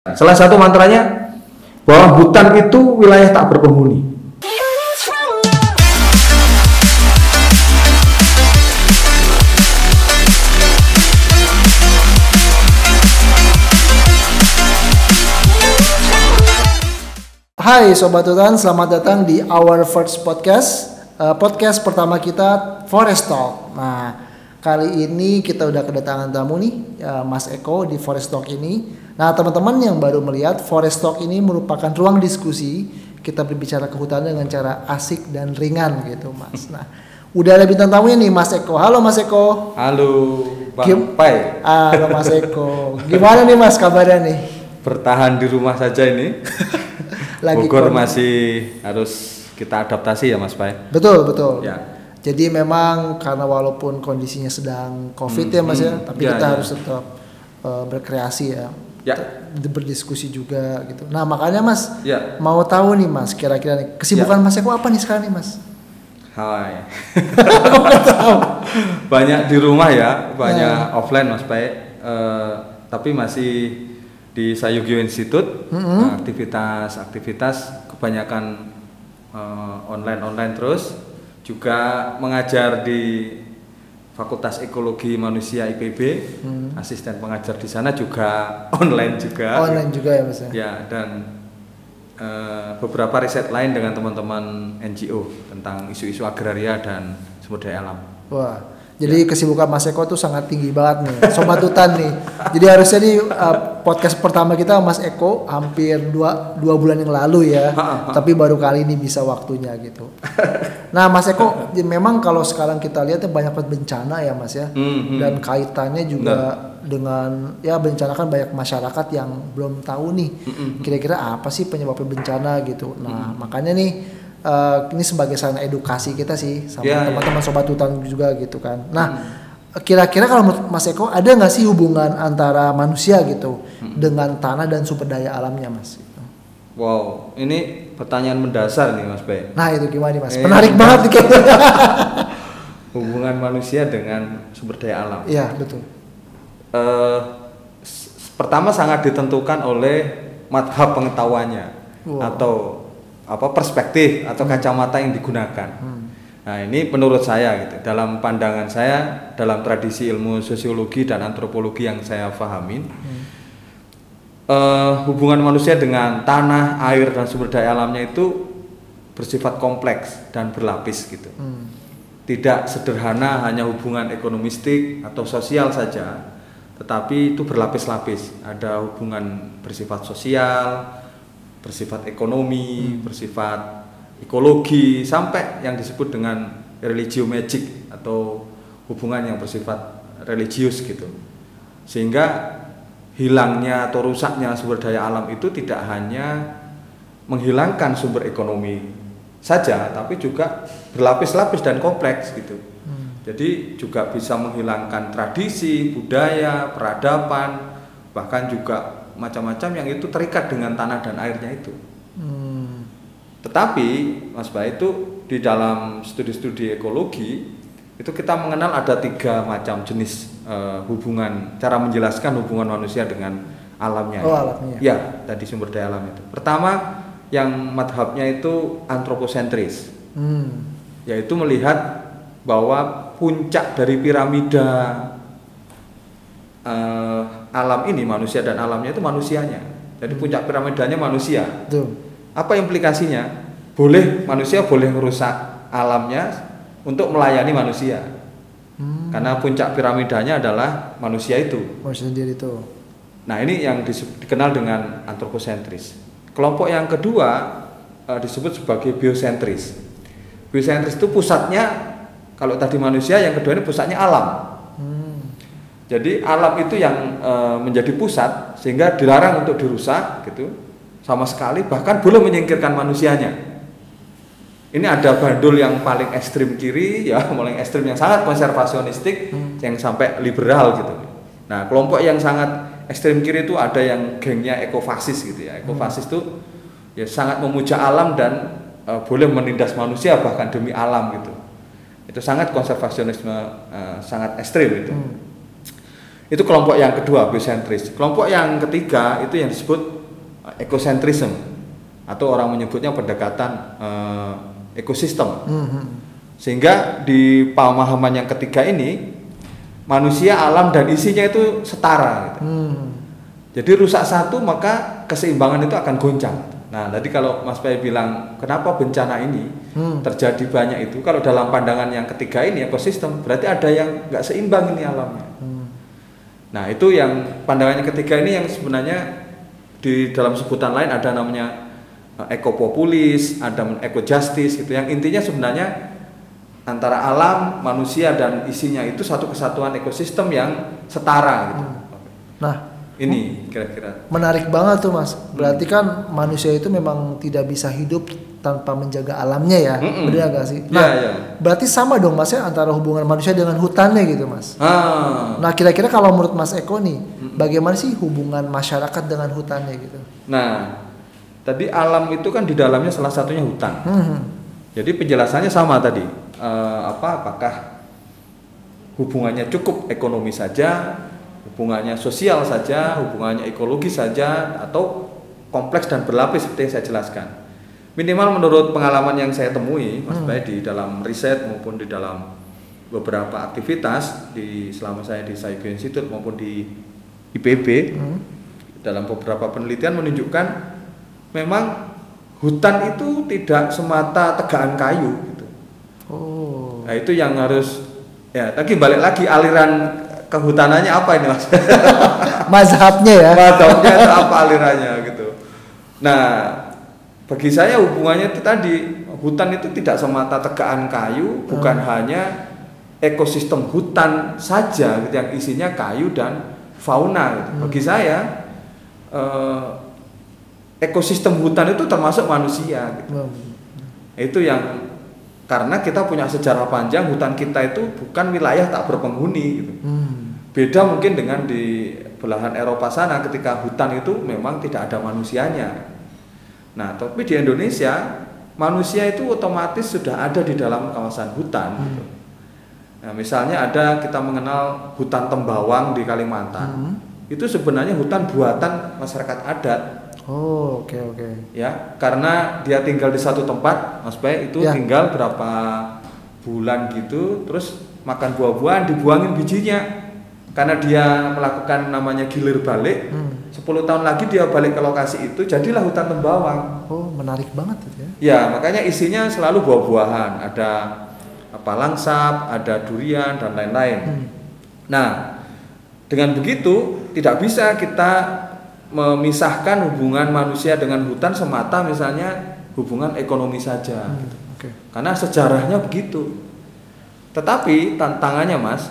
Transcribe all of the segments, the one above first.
Salah satu mantranya bahwa hutan itu wilayah tak berpenghuni. Hai Sobat Hutan, selamat datang di Our First Podcast uh, Podcast pertama kita Forest Talk Nah, kali ini kita udah kedatangan tamu nih uh, Mas Eko di Forest Talk ini Nah, teman-teman yang baru melihat Forest Talk ini merupakan ruang diskusi Kita berbicara kehutanan dengan cara asik dan ringan gitu Mas Nah, udah ada bintang tamunya nih Mas Eko Halo Mas Eko Halo, Bang Gim- Pai. Halo Mas Eko Gimana nih Mas kabarnya nih? Bertahan di rumah saja ini. Lagi Bogor masih harus kita adaptasi ya Mas Pai. Betul, betul. Ya. Jadi memang karena walaupun kondisinya sedang COVID ya Mas ya, hmm. tapi Ya, kita ya. harus tetap uh, berdiskusi ya. Ya. Berdiskusi juga gitu. Nah, makanya Mas Ya. mau tahu nih Mas, kira-kira nih kesibukan Mas Eko apa nih sekarang nih Mas? Hai. banyak di rumah ya, banyak offline Mas Pai. Eh, tapi masih di Sayugyo Institute Mm-hmm. aktivitas-aktivitas kebanyakan online online terus juga mengajar di Fakultas Ekologi Manusia IPB asisten pengajar di sana juga online juga. Online juga ya Mas ya. ya dan eh, beberapa riset lain dengan teman-teman NGO tentang isu-isu agraria dan sumber daya alam Wah. Ya. Jadi kesibukan Mas Eko tuh sangat tinggi banget nih, sobat hutan nih. Jadi harusnya nih uh, podcast pertama kita Mas Eko hampir dua, dua bulan yang lalu ya, Ha, ha, tapi baru kali ini bisa waktunya gitu. Nah Mas Eko, ya memang kalau sekarang kita lihat ya banyak banget bencana ya Mas ya, Hmm, hmm. dan kaitannya juga dengan ya bencana kan banyak masyarakat yang belum tahu nih kira-kira apa sih penyebabnya bencana gitu. Nah makanya nih eh, ini sebagai sarana edukasi kita sih sama Ya, ya. teman-teman sobat hutan juga gitu kan. Nah kira-kira kalau menurut Mas Eko ada nggak sih hubungan antara manusia gitu dengan tanah dan sumber daya alamnya Mas? Wow ini pertanyaan mendasar nih Mas Bay Nah itu gimana nih Mas? Eh, Menarik iya. banget nih kayaknya. hubungan manusia dengan sumber daya alam Iya betul. S- pertama sangat ditentukan oleh madhab pengetahuannya Wow. atau apa perspektif atau kacamata yang digunakan. Hmm. Nah ini menurut saya gitu dalam pandangan saya dalam tradisi ilmu sosiologi dan antropologi yang saya pahamin eh, hubungan manusia dengan tanah, air dan sumber daya alamnya itu bersifat kompleks dan berlapis gitu Hmm. tidak sederhana hanya hubungan ekonomistik atau sosial saja, tetapi itu berlapis-lapis. Ada hubungan bersifat sosial, bersifat ekonomi, bersifat ekologi, sampai yang disebut dengan religio magic atau hubungan yang bersifat religius gitu. Sehingga hilangnya atau rusaknya sumber daya alam itu tidak hanya menghilangkan sumber ekonomi saja, tapi juga berlapis-lapis dan kompleks gitu. Jadi juga bisa menghilangkan tradisi, budaya, peradaban, bahkan juga macam-macam yang itu terikat dengan tanah dan airnya itu. Hmm. Tetapi Mas Bay itu di dalam studi-studi ekologi itu kita mengenal ada tiga macam jenis eh, hubungan cara menjelaskan hubungan manusia dengan alamnya. Oh, alamnya. Ya, tadi sumber daya alam itu. Pertama yang madhabnya itu antroposentris, Hmm. yaitu melihat bahwa puncak dari piramida eh, alam ini manusia dan alamnya itu manusianya. Jadi puncak piramidanya manusia. Tuh. Apa implikasinya? Boleh manusia boleh merusak alamnya untuk melayani manusia. Hmm. Karena puncak piramidanya adalah manusia itu. Manusia sendiri tuh. Nah, ini yang dikenal dengan antroposentris. Kelompok yang kedua eh, disebut sebagai biosentris. Biosentris itu pusatnya kalau tadi manusia, yang kedua ini pusatnya alam. Hmm. Jadi alam itu yang eh, menjadi pusat sehingga dilarang untuk dirusak gitu sama sekali bahkan boleh menyingkirkan manusianya. Ini ada bandul yang paling ekstrim kiri ya, paling ekstrim yang sangat konservasionistik yang sampai liberal gitu. Nah, kelompok yang sangat ekstrim kiri itu ada yang gengnya ekofasis gitu ya. Ekofasis itu ya sangat memuja alam dan eh, boleh menindas manusia bahkan demi alam gitu. Itu sangat konservasionisme eh, sangat ekstrim itu. Hmm. Itu kelompok yang kedua biosentris. Kelompok yang ketiga itu yang disebut eh, ekosentrism atau orang menyebutnya pendekatan eh, ekosistem. Mhm. Sehingga di pemahaman yang ketiga ini manusia, alam dan isinya itu setara. Gitu. Hmm. Jadi rusak satu maka keseimbangan itu akan goncang. Nah, tadi kalau Mas Bay bilang kenapa bencana ini Hmm. terjadi banyak itu, kalau dalam pandangan yang ketiga ini ekosistem berarti ada yang nggak seimbang ini alamnya. Hmm. Nah, itu yang pandangan yang ketiga ini yang sebenarnya di dalam sebutan lain ada namanya eh, ekopopulis, ada ekojustice gitu. Yang intinya sebenarnya antara alam, manusia dan isinya itu satu kesatuan ekosistem yang setara gitu. Nah, Ini kira-kira. menarik banget tuh mas. Berarti kan manusia itu memang tidak bisa hidup tanpa menjaga alamnya ya, Mm-mm. benar gak sih? Iya, Nah, iya. berarti sama dong mas ya antara hubungan manusia dengan hutannya gitu mas. Ah. Nah, kira-kira kalau menurut Mas Eko nih, bagaimana sih hubungan masyarakat dengan hutannya gitu? Nah, tadi alam itu kan di dalamnya salah satunya hutan. Hmm. Jadi penjelasannya sama tadi. Eh, apa apakah hubungannya cukup ekonomi saja, hubungannya sosial saja, hubungannya ekologi saja atau kompleks dan berlapis seperti yang saya jelaskan. Minimal menurut pengalaman yang saya temui Mas Hmm. Bay di dalam riset maupun di dalam beberapa aktivitas di selama saya di Saiko Institute maupun di IPB Hmm. dalam beberapa penelitian menunjukkan memang hutan itu tidak semata tegaan kayu gitu. Oh. Nah, itu yang harus ya tadi balik lagi aliran kehutanannya apa ini Mas? Mazhabnya ya. Madhabnya itu apa alirannya gitu. Nah, bagi saya hubungannya itu tadi hutan itu tidak semata tegaan kayu, bukan hanya ekosistem hutan saja gitu, yang isinya kayu dan fauna. Gitu. Bagi saya eh, ekosistem hutan itu termasuk manusia. Gitu. Hmm. Itu yang karena kita punya sejarah panjang hutan kita itu bukan wilayah tak berpenghuni. Gitu. Hmm. Beda mungkin dengan di belahan Eropa sana ketika hutan itu memang tidak ada manusianya. Nah, tapi di Indonesia manusia itu otomatis sudah ada di dalam kawasan hutan. Hmm. gitu. Nah, misalnya ada kita mengenal hutan Tembawang di Kalimantan. Hmm. Itu sebenarnya hutan buatan masyarakat adat Oh, oke oke. ya karena dia tinggal di satu tempat Mas Bay itu Ya. tinggal berapa bulan gitu terus makan buah-buahan dibuangin bijinya karena dia melakukan namanya gilir balik Hmm. 10 tahun lagi dia balik ke lokasi itu jadilah hutan tembawang Oh, menarik banget itu ya. ya makanya isinya selalu buah-buahan ada apa langsap ada durian dan lain-lain Hmm. Nah, dengan begitu tidak bisa kita memisahkan hubungan manusia dengan hutan semata misalnya hubungan ekonomi saja. Hmm, Oke. Karena sejarahnya begitu. Tetapi tantangannya Mas,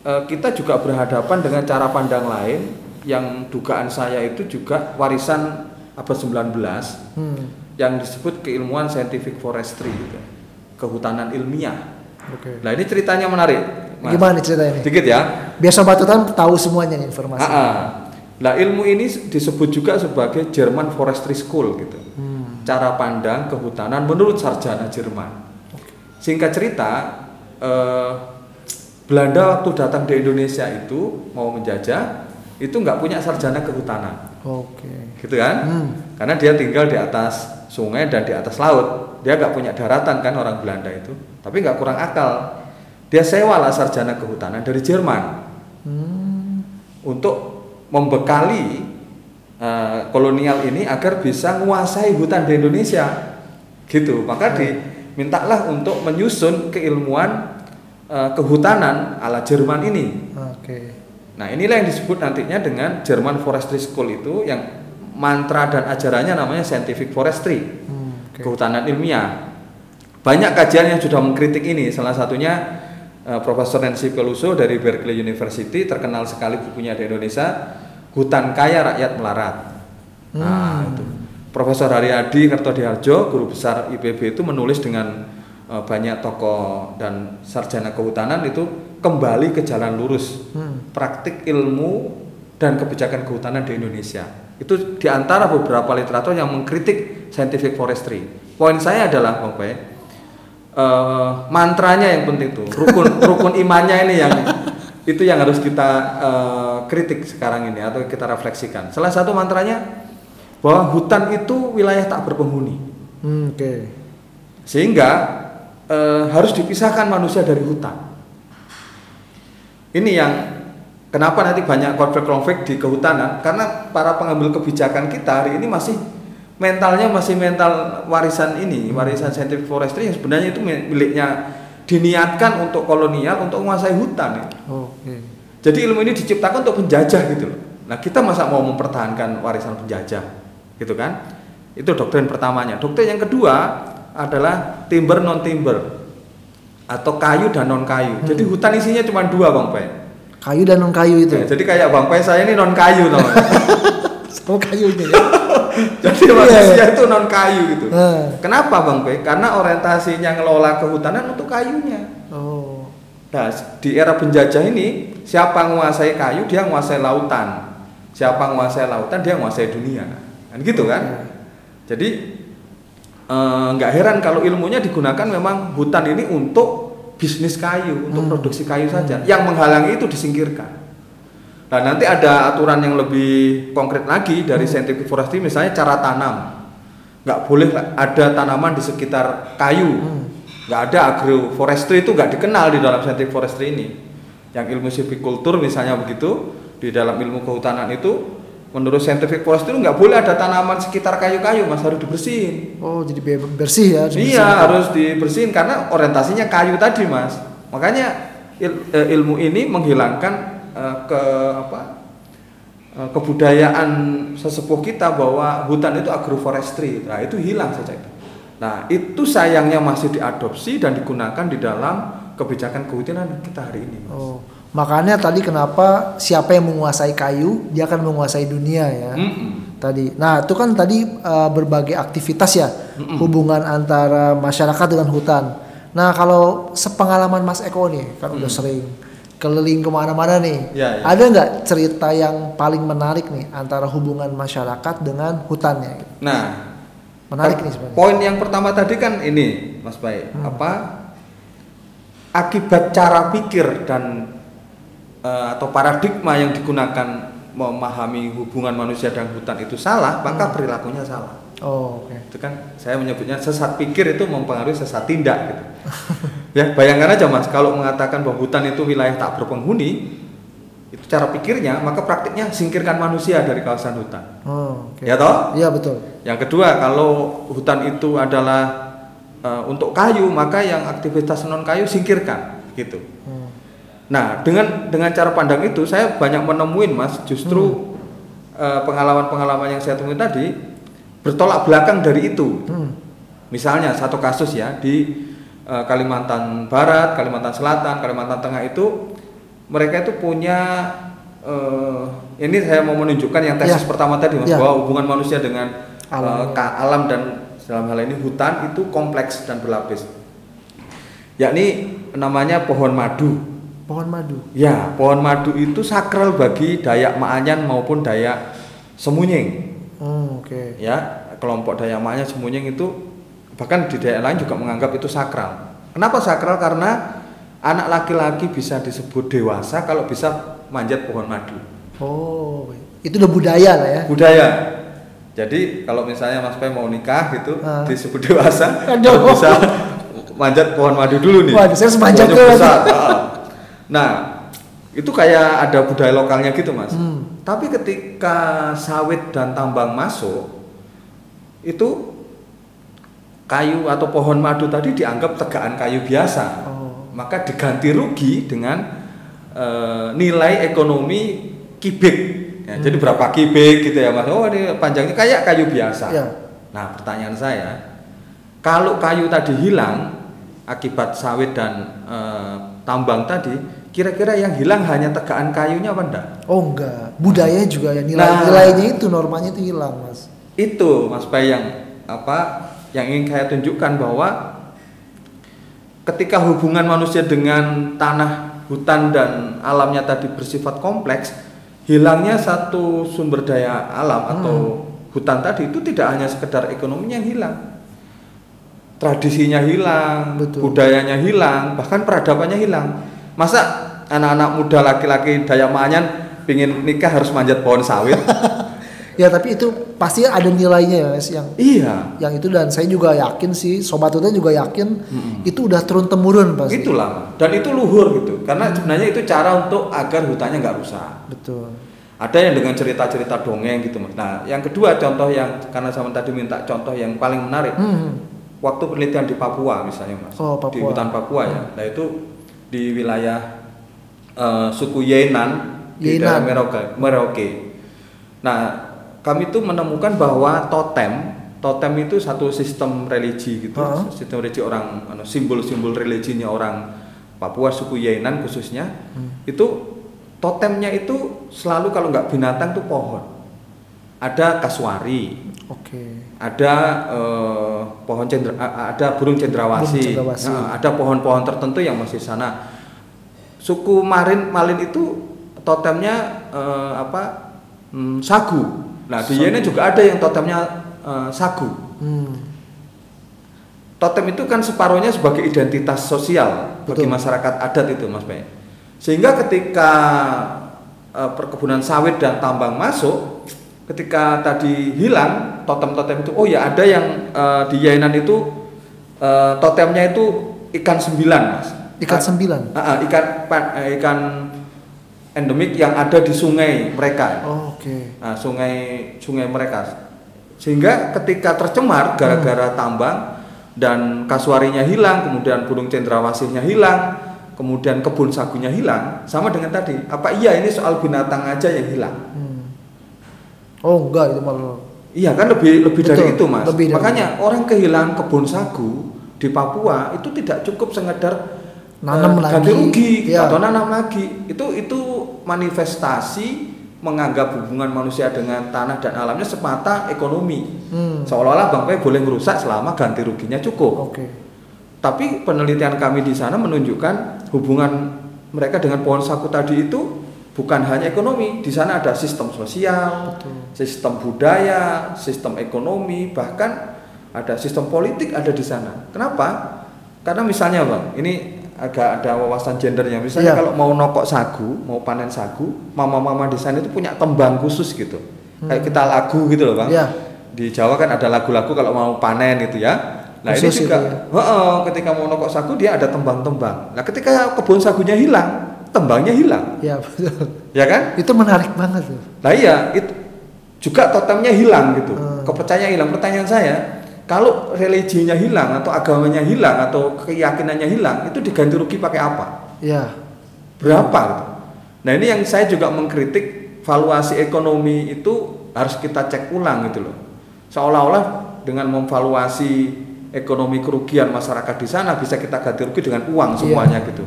kita juga berhadapan dengan cara pandang lain yang dugaan saya itu juga warisan abad 19 Hmm. yang disebut keilmuan scientific forestry gitu. Kehutanan ilmiah. Oke. Nah, ini ceritanya menarik. Mas. Gimana nih ceritanya nih? Dikit ya. Biar sobat hutan tahu semuanya nih informasi. Ah, ah. Nah, ilmu ini disebut juga sebagai German Forestry School gitu. Hmm. Cara pandang kehutanan menurut sarjana Jerman. Singkat cerita, eh, Belanda waktu datang di Indonesia itu mau menjajah, itu nggak punya sarjana kehutanan, Oke. gitu kan? Hmm. Karena dia tinggal di atas sungai dan di atas laut, dia nggak punya daratan kan orang Belanda itu, tapi nggak kurang akal. Dia sewalah sarjana kehutanan dari Jerman Hmm. untuk membekali eh, kolonial ini agar bisa menguasai hutan di Indonesia gitu maka dimintalah untuk menyusun keilmuan eh, kehutanan ala Jerman ini Oke. nah inilah yang disebut nantinya dengan German Forestry School itu yang mantra dan ajarannya namanya scientific forestry Hmm, Oke. kehutanan ilmiah. Banyak kajian yang sudah mengkritik ini, salah satunya eh, Profesor Nancy Peluso dari Berkeley University, terkenal sekali bukunya di Indonesia, Hutan Kaya Rakyat Melarat. Nah, Hmm. itu. Profesor Haryadi Kertodiharjo, guru besar IPB itu menulis dengan banyak tokoh dan sarjana kehutanan itu kembali ke jalan lurus Hmm. praktik ilmu dan kebijakan kehutanan di Indonesia. Itu di antara beberapa literatur yang mengkritik scientific forestry. Poin saya adalah, Bang Pe, eh, mantranya yang penting tuh, rukun rukun imannya ini yang itu yang harus kita eh, kritik sekarang ini atau kita refleksikan. Salah satu mantranya bahwa hutan itu wilayah tak berpenghuni. Hmm, Oke. Sehingga eh, harus dipisahkan manusia dari hutan. Ini yang kenapa nanti banyak konflik-konflik di kehutanan karena para pengambil kebijakan kita hari ini masih mentalnya masih mental warisan ini, warisan scientific forestry yang sebenarnya itu miliknya diniatkan untuk kolonial untuk menguasai hutan. Oke. Jadi ilmu ini diciptakan untuk penjajah gitu loh. Nah, kita masa mau mempertahankan warisan penjajah? Gitu kan? Itu doktrin pertamanya. Doktrin yang kedua adalah timber non timber atau kayu dan non kayu. Jadi hutan isinya cuma dua, Bang Pai. Kayu dan non kayu itu. Ya, jadi kayak Bang Pai saya ini non kayu namanya. Sama kayunya ya. jadi Iya, manusia iya. itu non kayu gitu. Nah. Kenapa Bang Pai? Karena orientasinya ngelola kehutanan untuk kayunya. Oh. Nah, di era penjajah ini, siapa menguasai kayu, dia menguasai lautan. Siapa menguasai lautan, dia menguasai dunia. Kan gitu kan? Jadi eh, nggak heran kalau ilmunya digunakan memang hutan ini untuk bisnis kayu, untuk Hmm. produksi kayu saja. Yang menghalangi itu disingkirkan. Nah, nanti ada aturan yang lebih konkret lagi dari scientific forestry, misalnya cara tanam. Nggak boleh ada tanaman di sekitar kayu Hmm. nggak ada agroforestry itu nggak dikenal di dalam scientific forestry ini yang ilmu silviculture misalnya begitu di dalam ilmu kehutanan itu menurut scientific forestry itu nggak boleh ada tanaman sekitar kayu-kayu mas harus dibersihin Oh, jadi be- bersih ya. dibersihin. iya harus dibersihin karena orientasinya kayu tadi mas makanya il- eh, ilmu ini menghilangkan eh, ke apa eh, kebudayaan sesepuh kita bahwa hutan itu agroforestry nah itu hilang saja itu nah itu sayangnya masih diadopsi dan digunakan di dalam kebijakan kehutanan kita hari ini mas. Oh, makanya tadi kenapa siapa yang menguasai kayu, dia akan menguasai dunia ya. Mm-mm. Tadi. Nah, itu kan tadi uh, berbagai aktivitas ya, hubungan antara masyarakat dengan hutan. Nah, kalau sepengalaman Mas Eko nih, kan udah sering keliling ke mana-mana nih. Ya, ya. Ada nggak cerita yang paling menarik nih antara hubungan masyarakat dengan hutannya? gitu? nah Menarik nih sebenarnya. Poin yang pertama tadi kan ini, Mas Bay, Hmm. apa akibat cara pikir dan eh, atau paradigma yang digunakan memahami hubungan manusia dan hutan itu salah, maka perilakunya salah. Oh, oke. Itu kan saya menyebutnya sesat pikir itu mempengaruhi sesat tindak gitu. ya, bayangkan aja Mas, kalau mengatakan bahwa hutan itu wilayah tak berpenghuni, itu cara pikirnya, maka praktiknya singkirkan manusia dari kawasan hutan. Oh, oke. Ya toh? Iya betul. Yang kedua, kalau hutan itu adalah eh, untuk kayu, maka yang aktivitas non kayu singkirkan, gitu. Hmm. Nah, dengan dengan cara pandang itu, saya banyak menemuin, mas, justru eh, pengalaman-pengalaman yang saya temui tadi bertolak belakang dari itu. Hmm. Misalnya satu kasus ya di eh, Kalimantan Barat, Kalimantan Selatan, Kalimantan Tengah itu mereka itu punya eh, ini saya mau menunjukkan yang tesis Ya. pertama tadi mas Ya. bahwa hubungan manusia dengan Alam. ka- alam dan dalam hal ini hutan itu kompleks dan berlapis. Yakni namanya pohon madu. Pohon madu. Ya, pohon madu itu sakral bagi Dayak Maanyan maupun Dayak Semunying Hmm, oke. ya kelompok Dayak Maanyan Semunying itu bahkan di daerah lain juga menganggap itu sakral. Kenapa sakral? Karena anak laki-laki bisa disebut dewasa kalau bisa manjat pohon madu. Oh, itu udah budaya lah ya. Budaya. Jadi kalau misalnya Mas Pai mau nikah gitu Ah. disebut dewasa, Aduh. bisa manjat pohon madu dulu nih. Waduh, saya semanjat tuh. besar. Ah. Nah, itu kayak ada budaya lokalnya gitu Mas. Hmm. Tapi ketika sawit dan tambang masuk, itu kayu atau pohon madu tadi dianggap tegaan kayu biasa. Oh. Maka diganti rugi dengan eh, nilai ekonomi kibik. Ya, Jadi Hmm. berapa kibik gitu ya Mas? Oh ini panjangnya kayak kayu biasa. Ya. Nah pertanyaan saya, kalau kayu tadi hilang akibat sawit dan eh, tambang tadi, kira-kira yang hilang hanya tegaan kayunya apa enggak? Oh enggak, budaya juga ya Nah. nilai-nilainya itu normanya itu hilang mas. itu Mas Bay yang apa yang ingin saya tunjukkan bahwa ketika hubungan manusia dengan tanah hutan dan alamnya tadi bersifat kompleks hilangnya satu sumber daya alam atau hutan tadi itu tidak hanya sekedar ekonominya yang hilang tradisinya hilang Betul. budayanya hilang bahkan peradabannya hilang masa anak-anak muda laki-laki daya Maanyan pingin nikah harus manjat pohon sawit. Ya tapi itu pasti ada nilainya ya Mas yang iya. yang itu dan saya juga yakin sih sobat Tutan juga yakin itu udah turun temurun pasti. Itulah. Dan itu luhur gitu. Karena sebenarnya itu cara untuk agar hutannya nggak rusak. Betul. Ada yang dengan cerita-cerita dongeng gitu mas. Nah, yang kedua contoh yang karena sama tadi minta contoh yang paling menarik. Hmm. Waktu penelitian di Papua misalnya mas. Oh, Di Papua. hutan Papua ya. Nah itu di wilayah eh, suku Yenan di daerah Merauke. Merauke. Nah kami itu menemukan bahwa totem totem itu satu sistem religi gitu. Heeh. Sistem religi orang anu, simbol-simbol religinya orang Papua suku Yenan khususnya Hmm. itu totemnya itu selalu kalau nggak binatang tuh pohon. Ada kasuari, Oke. ada eh, pohon cendra, a- ada burung cendrawasih, Burung cendrawasih. Nah, ada pohon-pohon tertentu yang masih sana. Suku Marin Malin itu totemnya eh, apa Hmm, sagu. Nah di. Yemen juga ada yang totemnya eh, sagu. Hmm. Totem itu kan separuhnya sebagai identitas sosial bagi Betul. masyarakat adat itu Mas Bay. Sehingga ketika eh, perkebunan sawit dan tambang masuk, ketika tadi hilang totem-totem itu, oh ya ada yang eh, di Yainan itu eh, totemnya itu ikan sembilan Mas. Ikan Ah, sembilan. ah, ah, ikan eh, ikan endemik yang ada di sungai mereka. Oh, Oke. Nah, sungai sungai mereka. Sehingga ketika tercemar gara-gara tambang dan kasuarinya hilang, kemudian burung cendrawasihnya hilang, kemudian kebun sagunya hilang, sama dengan tadi. Apa iya ini soal binatang aja yang hilang? Hmm. Oh enggak itu malah. Iya kan lebih lebih dari Betul, itu mas. lebih dari Makanya orang kehilangan kebun sagu di Papua itu tidak cukup sekedar Nanam eh, ganti lagi, rugi iya. atau nanam lagi. Itu itu manifestasi menganggap hubungan manusia dengan tanah dan alamnya semata ekonomi. Hmm. Seolah-olah bangkai boleh merusak selama ganti ruginya cukup. Oke. Tapi penelitian kami di sana menunjukkan hubungan mereka dengan pohon sagu tadi itu bukan hanya ekonomi, di sana ada sistem sosial, Betul. sistem budaya, sistem ekonomi, bahkan ada sistem politik ada di sana. Kenapa? Karena misalnya bang, ini agak ada wawasan gendernya. Misalnya Iya. kalau mau nokok sagu, mau panen sagu, mama-mama di sana itu punya tembang khusus gitu, kayak kita lagu gitu loh bang. Iya. Di Jawa kan ada lagu-lagu kalau mau panen itu ya. Nah ini Khusus juga, itu ya. Heeh, ketika mau nokok sagu dia ada tembang-tembang. Nah ketika kebun sagunya hilang, tembangnya hilang, Ya betul. ya kan? itu menarik banget. Nah iya, itu juga totemnya hilang gitu. Hmm. Kepercayaan hilang. Pertanyaan saya, kalau religinya hilang atau agamanya hilang atau keyakinannya hilang, itu diganti rugi pakai apa? Ya. Berapa gitu? Nah ini yang saya juga mengkritik valuasi ekonomi itu harus kita cek ulang gitu loh. Seolah-olah dengan memvaluasi ekonomi kerugian masyarakat di sana bisa kita ganti rugi dengan uang semuanya gitu.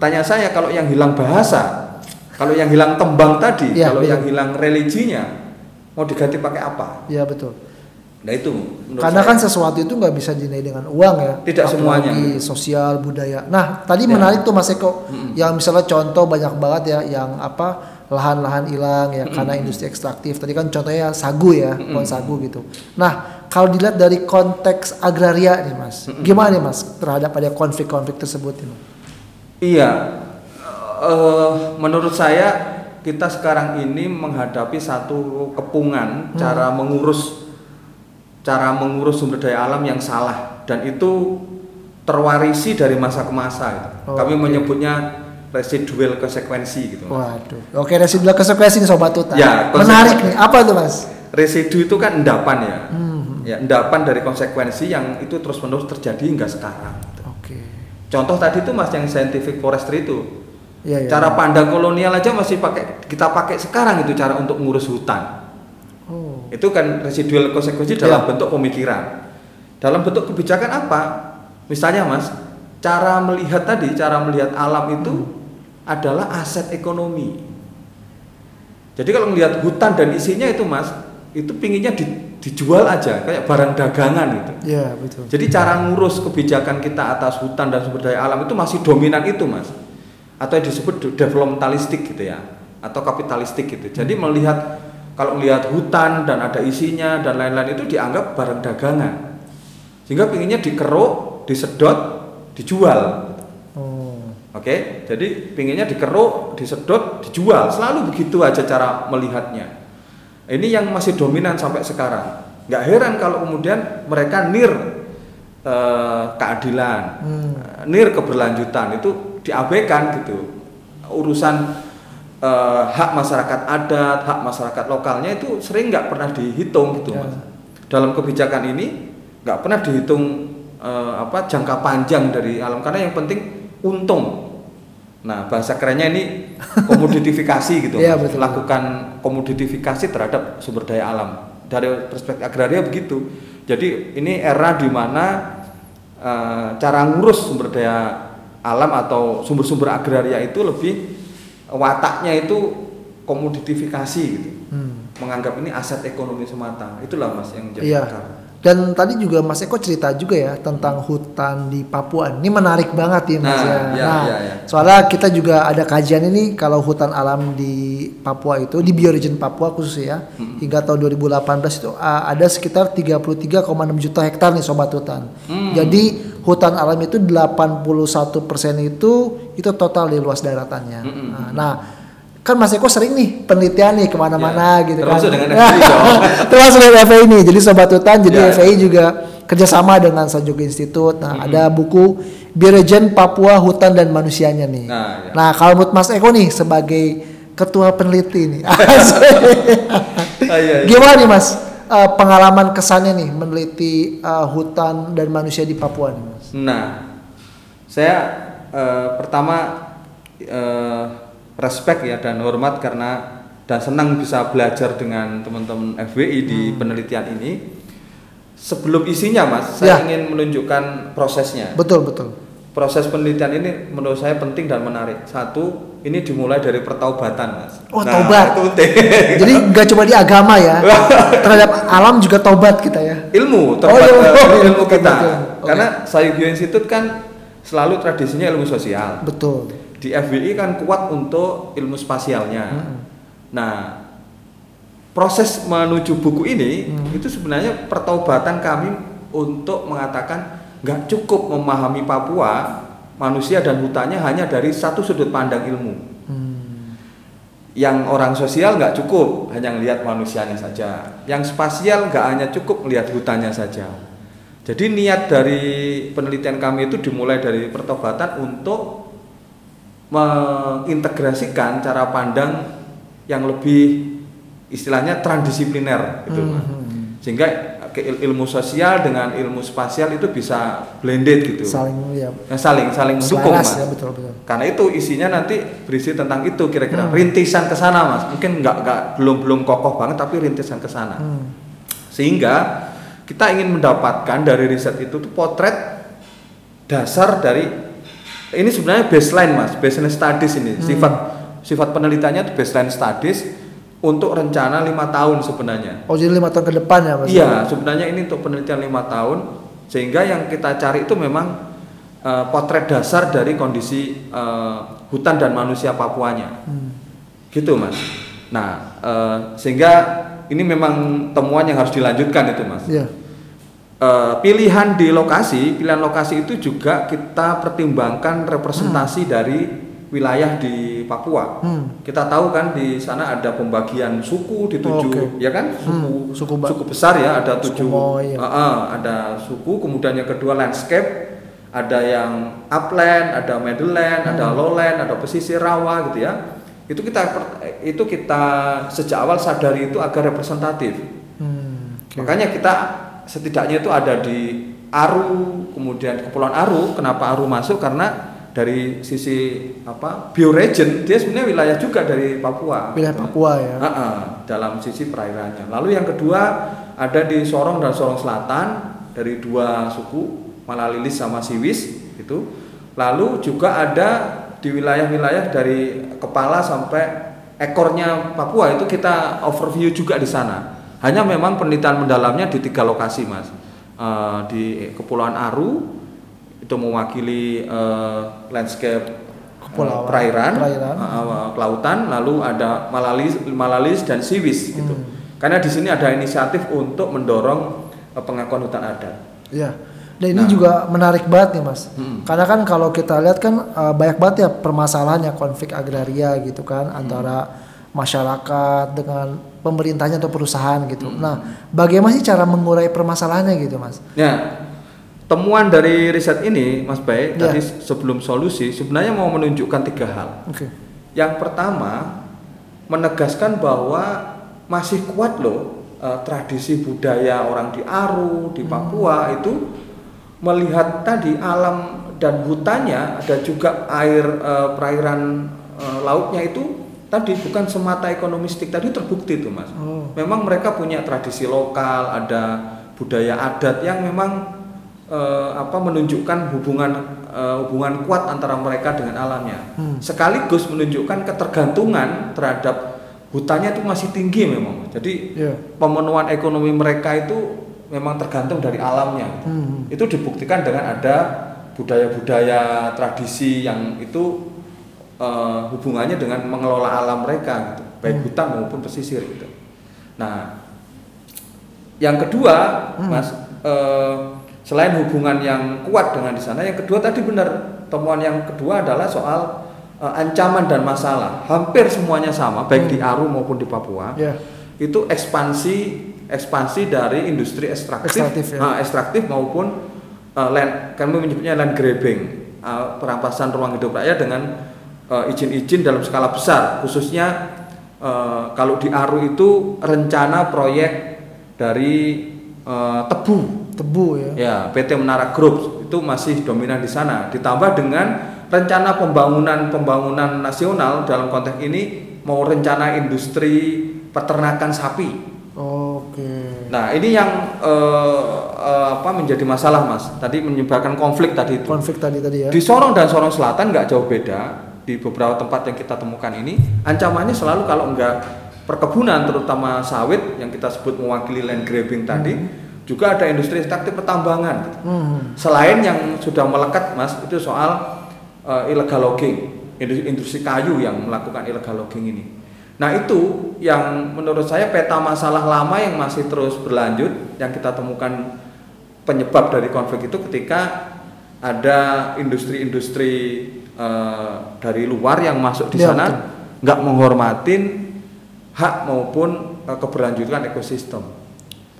Pertanyaan saya kalau yang hilang bahasa, kalau yang hilang tembang tadi, Iya, kalau betul. yang hilang religinya, mau diganti pakai apa? Ya betul. Nah itu Karena saya. kan sesuatu itu nggak bisa dinilai dengan uang ya. Tidak semuanya. Apalagi sosial budaya. Nah tadi Ya. menarik tuh Mas Eko, Mm-mm. yang misalnya contoh banyak banget ya, yang apa lahan-lahan hilang ya karena industri ekstraktif. Tadi kan contohnya sagu ya, pohon sagu gitu. Nah kalau dilihat dari konteks agraria nih Mas, gimana nih Mas terhadap ada konflik-konflik tersebut ini? Iya, eh, menurut saya kita sekarang ini menghadapi satu kepungan cara mengurus cara mengurus sumber daya alam yang salah dan itu terwarisi dari masa ke masa. gitu. Oh, Kami oke. menyebutnya residual konsekuensi gitu. Waduh, oke residual konsekuensi sobat tuta. Ya, menarik nih. Apa tuh Mas? Residu itu kan endapan ya, Hmm. ya endapan dari konsekuensi yang itu terus menerus terjadi hingga sekarang. Contoh tadi itu mas yang scientific forestry itu Iya, iya. cara pandang kolonial aja masih pakai kita pakai sekarang itu cara untuk ngurus hutan Oh. itu kan residual konsekuensi Iya. dalam bentuk pemikiran dalam bentuk kebijakan apa misalnya mas cara melihat tadi cara melihat alam itu adalah aset ekonomi jadi kalau melihat hutan dan isinya itu mas itu pinginnya di- dijual aja kayak barang dagangan gitu Iya betul. jadi cara ngurus kebijakan kita atas hutan dan sumber daya alam itu masih dominan itu mas, atau yang disebut de- developmentalistik gitu ya, atau kapitalistik gitu. Jadi melihat kalau melihat hutan dan ada isinya dan lain-lain itu dianggap barang dagangan, sehingga pinginnya dikeruk, disedot, dijual. Oh. Oke, jadi pinginnya dikeruk, disedot, dijual, selalu begitu aja cara melihatnya. Ini yang masih dominan sampai sekarang. Nggak heran kalau kemudian mereka nir eh, keadilan, Hmm. nir keberlanjutan itu diabaikan gitu. Urusan eh, hak masyarakat adat, hak masyarakat lokalnya itu sering nggak pernah dihitung gitu, Ya. mas. Dalam kebijakan ini nggak pernah dihitung eh, apa jangka panjang dari alam karena yang penting untung. Nah bahasa kerennya ini komoditifikasi gitu, Iya, Mas. betul. lakukan komoditifikasi terhadap sumber daya alam dari perspektif agraria begitu. Jadi ini era di mana eh, cara ngurus sumber daya alam atau sumber-sumber agraria itu lebih wataknya itu komoditifikasi gitu. Hmm. Menganggap ini aset ekonomi semata. Itulah Mas yang jadi Iya. akar. Dan tadi juga Mas Eko cerita juga ya tentang hutan di Papua. Ini menarik banget ya Mas Nah, ya. iya, nah, iya, iya. soalnya kita juga ada kajian ini kalau hutan alam di Papua itu di bioregion Papua khusus ya hingga tahun 2018 itu ada sekitar 33,6 juta hektar nih sobat hutan. Hmm. Jadi hutan alam itu 81% itu itu total di luas daratannya. Mm-mm. Nah, nah, kan Mas Eko sering nih penelitian nih ke mana-mana Ya, gitu termasuk kan. dengan FPI dong. termasuk dengan FPI ini. Jadi sobat hutan, jadi Ya. FPI juga kerjasama dengan Sanjog Institute. Nah, Mm-mm. ada buku Bioregion Papua Hutan dan Manusianya nih. Nah, ya. Nah, kalau menurut Mas Eko nih sebagai ketua peneliti nih, Ah, iya, iya. gimana nih Mas eh, pengalaman kesannya nih meneliti eh, hutan dan manusia di Papua nih Mas? Nah, saya eh, pertama eh, respect ya dan hormat karena dan senang bisa belajar dengan teman-teman FWI di Hmm. penelitian ini. Sebelum isinya, Mas, saya Ya. ingin menunjukkan prosesnya. Betul betul. Proses penelitian ini menurut saya penting dan menarik. Satu, ini dimulai dari pertaubatan, Mas. Oh, taubat. Itu penting. Jadi nggak cuma di agama ya, terhadap alam juga tobat kita ya. ilmu Oh, terhadap ilmu. eh, ilmu kita. Betul, betul. Oke. Karena Sayugyo Institute kan selalu tradisinya ilmu sosial. Betul. Di FWI kan kuat untuk ilmu spasialnya. Hmm. Nah, proses menuju buku ini Hmm. itu sebenarnya pertaubatan kami untuk mengatakan nggak cukup memahami Papua, manusia dan hutannya hanya dari satu sudut pandang ilmu. Hmm. Yang orang sosial nggak cukup hanya melihat manusianya saja. Yang spasial nggak hanya cukup melihat hutannya saja. Jadi niat dari penelitian kami itu dimulai dari pertobatan untuk mengintegrasikan cara pandang yang lebih istilahnya transdisipliner gitu Mas. Hmm. sehingga ke ilmu sosial dengan ilmu spasial itu bisa blended gitu Saling ya. Nah, saling saling mendukung mas ya betul betul. karena itu isinya nanti berisi tentang itu kira-kira Hmm. rintisan ke sana mas mungkin nggak nggak belum belum kokoh banget tapi rintisan ke sana Hmm. sehingga kita ingin mendapatkan dari riset itu tuh potret dasar dari ini sebenarnya baseline mas baseline studies ini Hmm. sifat sifat penelitiannya itu baseline studies untuk rencana lima tahun sebenarnya Oh jadi lima tahun ke depan ya mas? iya sebenarnya ini untuk penelitian lima tahun sehingga yang kita cari itu memang eh, potret dasar dari kondisi eh, hutan dan manusia Papuanya Hmm. gitu mas nah eh, sehingga ini memang temuan yang harus dilanjutkan itu mas Iya. Eh, pilihan di lokasi pilihan lokasi itu juga kita pertimbangkan representasi dari wilayah di Papua Hmm. kita tahu kan di sana ada pembagian suku di tujuh Oke. ya kan suku Hmm, suku ba- besar ya ada Suku tujuh. Ah, ah, ada suku kemudian yang kedua landscape ada yang upland ada meadowland ada Hmm. lowland ada pesisir rawa gitu ya itu kita itu kita sejak awal sadari itu agar representatif Hmm. oke. makanya kita setidaknya itu ada di Aru kemudian kepulauan Aru kenapa Aru masuk karena dari sisi apa bioregion dia sebenarnya wilayah juga dari Papua wilayah Papua ya. Ah, ah, dalam sisi perairannya. Lalu yang kedua ada di Sorong dan Sorong Selatan dari dua suku Malalilis sama Siwis itu. Lalu juga ada di wilayah-wilayah dari kepala sampai ekornya Papua itu kita overview juga di sana. Hanya memang penelitian mendalamnya di tiga lokasi mas. Eh, di Kepulauan Aru itu mewakili eh, landscape eh, Kepulauan, perairan, perairan. eh, eh, kelautan, lalu ada Malalis, Malalis dan Siwis gitu. Hmm. Karena di sini ada inisiatif untuk mendorong eh, pengakuan hutan adat. Iya. Dan ini Nah. juga menarik banget nih mas, Mm-mm. karena kan kalau kita lihat kan eh, banyak banget ya permasalahan ya konflik agraria gitu kan antara masyarakat dengan pemerintahnya atau perusahaan gitu. Nah, bagaimana sih cara mengurai permasalahannya gitu mas? Ya, temuan dari riset ini, Mas Bay, Ya. tadi sebelum solusi sebenarnya mau menunjukkan tiga hal. Oke. Yang pertama, menegaskan bahwa masih kuat loh eh, tradisi budaya orang di Aru, di Papua itu melihat tadi alam dan hutannya ada juga air eh, perairan eh, lautnya itu tadi bukan semata ekonomistik tadi terbukti itu mas. Oh. Memang mereka punya tradisi lokal, ada budaya adat yang memang eh, apa menunjukkan hubungan eh, hubungan kuat antara mereka dengan alamnya. Hmm. Sekaligus menunjukkan ketergantungan terhadap hutannya itu masih tinggi memang. Jadi Iya. pemenuhan ekonomi mereka itu memang tergantung dari alamnya. Hmm. Itu dibuktikan dengan ada budaya-budaya tradisi yang itu eh, hubungannya dengan mengelola alam mereka gitu, baik Hmm. hutan maupun pesisir gitu. Nah, yang kedua, Hmm. Mas, eh, selain hubungan yang kuat dengan di sana, yang kedua tadi benar temuan yang kedua adalah soal eh, ancaman dan masalah. Hampir semuanya sama, baik di Aru maupun di Papua Ya. itu ekspansi ekspansi dari industri ekstraktif, Ekstraktif, ya. ah, ekstraktif maupun uh, land kami menyebutnya land grabbing uh, perampasan ruang hidup rakyat dengan uh, izin-izin dalam skala besar khususnya uh, kalau di Aru itu rencana proyek dari uh, tebu Tebu ya. ya PT Menara Group itu masih dominan di sana ditambah dengan rencana pembangunan pembangunan nasional dalam konteks ini mau rencana industri peternakan sapi Oke. nah ini yang eh, eh, apa menjadi masalah mas tadi menyebabkan konflik tadi itu Konflik tadi tadi ya. di Sorong dan Sorong Selatan nggak jauh beda di beberapa tempat yang kita temukan ini ancamannya selalu kalau enggak perkebunan terutama sawit yang kita sebut mewakili land grabbing tadi juga ada industri ekstraktif pertambangan Hmm. Selain yang sudah melekat, Mas, itu soal uh, illegal logging, industri, industri kayu yang melakukan illegal logging ini. Nah itu yang menurut saya peta masalah lama yang masih terus berlanjut, yang kita temukan penyebab dari konflik itu ketika ada industri-industri uh, dari luar yang masuk di Ya, sana nggak menghormatin hak maupun uh, keberlanjutan ekosistem.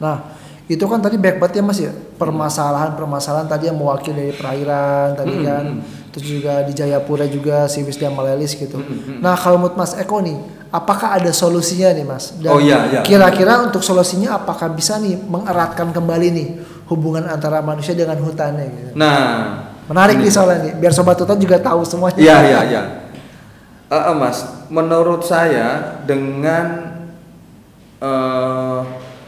Nah, itu kan tadi back banget ya Mas ya. Permasalahan-permasalahan tadi yang mewakili dari perairan tadi Hmm, kan. Terus juga di Jayapura juga si Wisda Malelis gitu. Hmm. Nah, kalau menurut Mas Eko nih, apakah ada solusinya nih Mas? Dan Oh, iya, iya. Kira-kira untuk solusinya apakah bisa nih mengeratkan kembali nih hubungan antara manusia dengan hutannya gitu. Nah, Menarik nih soalnya nih, biar sobat hutan juga tahu semuanya. Iya iya iya. Eh, mas, menurut saya dengan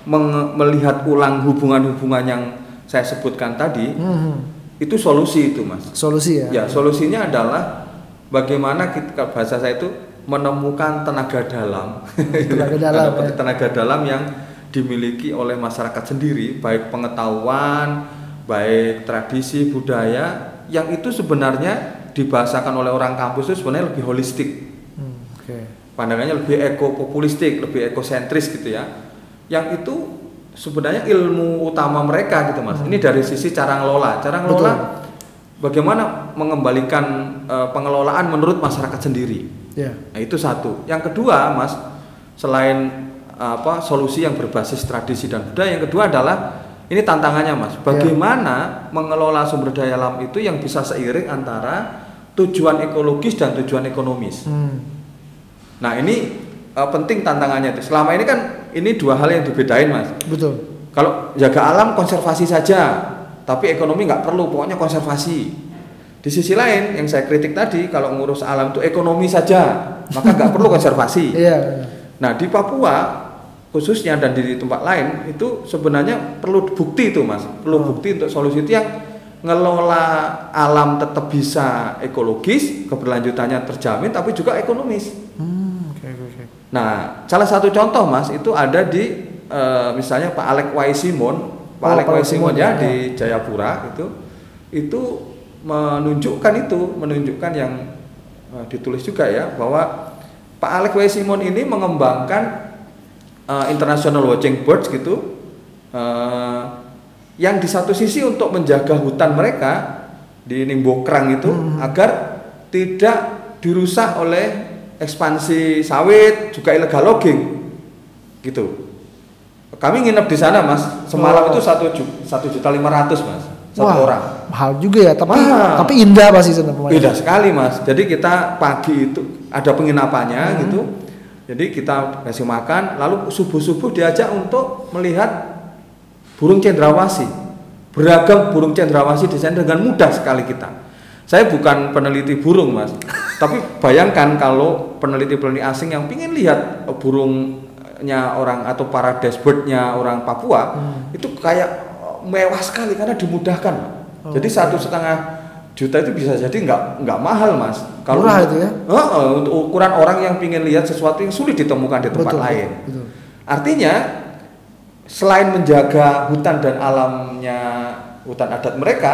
meng- melihat ulang hubungan-hubungan yang saya sebutkan tadi, Hmm, itu solusi itu mas. solusi ya. Ya solusinya adalah bagaimana kita bahasa saya itu menemukan tenaga dalam, Tenaga dalam, ya. tenaga dalam yang dimiliki oleh masyarakat sendiri, baik pengetahuan, baik tradisi budaya, yang itu sebenarnya dibahasakan oleh orang kampus itu sebenarnya lebih holistik, Hmm, Oke. pandangannya lebih ekopopulistik, lebih ekosentris gitu ya, yang itu sebenarnya ilmu utama mereka gitu mas. Ini dari sisi cara ngelola, cara ngelola Hmm. Betul. bagaimana mengembalikan eh, pengelolaan menurut masyarakat sendiri. Ya. Nah, itu satu. Yang kedua, Mas, selain apa solusi yang berbasis tradisi dan budaya, yang kedua adalah ini tantangannya, Mas. Bagaimana mengelola sumber daya alam itu yang bisa seiring antara tujuan ekologis dan tujuan ekonomis. Hmm. Nah, ini eh, penting tantangannya itu. Selama ini kan ini dua hal yang dibedain, Mas. Betul. Kalau jaga alam konservasi saja, tapi ekonomi nggak perlu, pokoknya konservasi. Di sisi lain, yang saya kritik tadi, kalau ngurus alam itu ekonomi saja, maka nggak perlu konservasi. Iya. Nah di Papua khususnya dan di tempat lain itu sebenarnya perlu bukti itu mas, perlu Hmm. bukti untuk solusi itu yang ngelola alam tetap bisa ekologis, keberlanjutannya terjamin, tapi juga ekonomis. Hmm, oke oke. Nah, salah satu contoh Mas itu ada di eh, misalnya Pak Alek Wai Simon, Pak Oh, Alek Wai Simon ya ya. di Jayapura itu itu menunjukkan itu, menunjukkan yang eh, ditulis juga ya bahwa Pak Alek Wai Simon ini mengembangkan eh, International Watching Birds gitu eh, yang di satu sisi untuk menjaga hutan mereka di Nimbokrang itu Hmm. agar tidak dirusak oleh ekspansi sawit juga illegal logging gitu kami nginep di sana mas semalam Oh. itu satu satu juta lima ratus mas satu Wah, orang mahal juga ya, tapi Mahal. tapi indah pasti sana beda sekali mas jadi kita pagi itu ada penginapannya Hmm. gitu jadi kita kasih makan lalu subuh subuh diajak untuk melihat burung cendrawasih beragam burung cendrawasih di sana dengan mudah sekali kita. Saya bukan peneliti burung mas. Tapi bayangkan kalau peneliti-peneliti asing yang ingin lihat burungnya orang atau para dashbirdnya orang Papua Hmm. itu kayak mewah sekali karena dimudahkan. Oh, jadi satu setengah juta itu bisa jadi nggak nggak mahal mas Murah itu ya? Heeh, untuk ukuran orang yang ingin lihat sesuatu yang sulit ditemukan di tempat Betul, lain betul. Artinya selain menjaga hutan dan alamnya hutan adat mereka,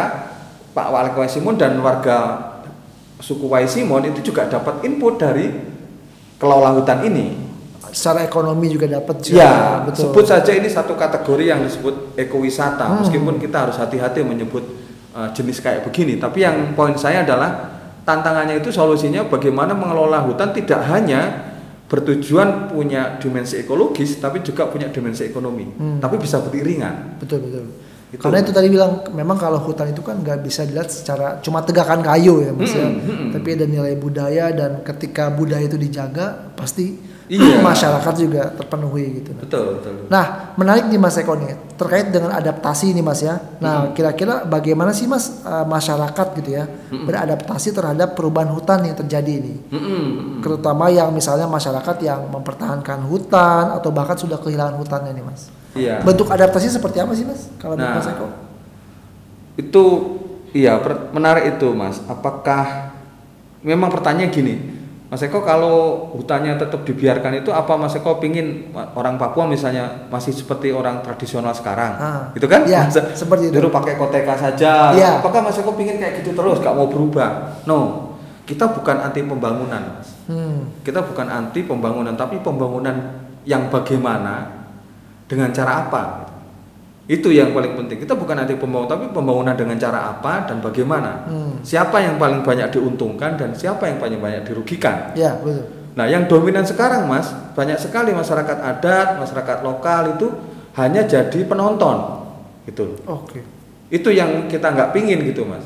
Pak Wali Simon dan warga suku Wai Simon itu juga dapat input dari kelola hutan ini. Secara ekonomi juga dapat juga. Ya, betul. sebut saja ini satu kategori yang disebut ekowisata. Hmm. Meskipun kita harus hati-hati menyebut uh, jenis kayak begini, tapi yang poin saya adalah tantangannya itu solusinya bagaimana mengelola hutan tidak hanya bertujuan punya dimensi ekologis, tapi juga punya dimensi ekonomi, Hmm. tapi bisa beriringan. betul betul. Gitu. Karena itu tadi bilang memang kalau hutan itu kan nggak bisa dilihat secara cuma tegakan kayu ya mas ya. Hmm, hmm, hmm. Tapi ada nilai budaya dan ketika budaya itu dijaga pasti Iya. masyarakat juga terpenuhi gitu. Betul, betul. Nah, menarik nih Mas Eko nih, terkait dengan adaptasi nih Mas ya. Nah, kira-kira bagaimana sih Mas eh, masyarakat gitu ya beradaptasi terhadap perubahan hutan yang terjadi ini? Mm-mm. Terutama yang misalnya masyarakat yang mempertahankan hutan atau bahkan sudah kehilangan hutannya nih Mas. Iya. Bentuk adaptasi seperti apa sih Mas? Kalau Nah, Mas Eko? Itu iya menarik itu mas. Apakah memang pertanyaan gini, Mas Eko kalau hutannya tetap dibiarkan itu apa Mas Eko pingin orang Papua misalnya masih seperti orang tradisional sekarang, Ah, gitu kan? iya, Masa- seperti itu. Dulu pakai koteka saja. Iya. Apakah Mas Eko pingin kayak gitu terus, gak mau berubah? No, kita bukan anti pembangunan, Mas. Hmm, Kita bukan anti pembangunan, tapi pembangunan yang bagaimana dengan cara apa? Itu yang paling penting. Kita bukan anti pembangunan, tapi pembangunan dengan cara apa dan bagaimana. hmm. Siapa yang paling banyak diuntungkan dan siapa yang paling banyak dirugikan. Ya, betul. Nah, yang dominan sekarang, Mas, banyak sekali masyarakat adat, masyarakat lokal itu hanya jadi penonton, gitu. Oke. Itu yang kita nggak pingin gitu, Mas.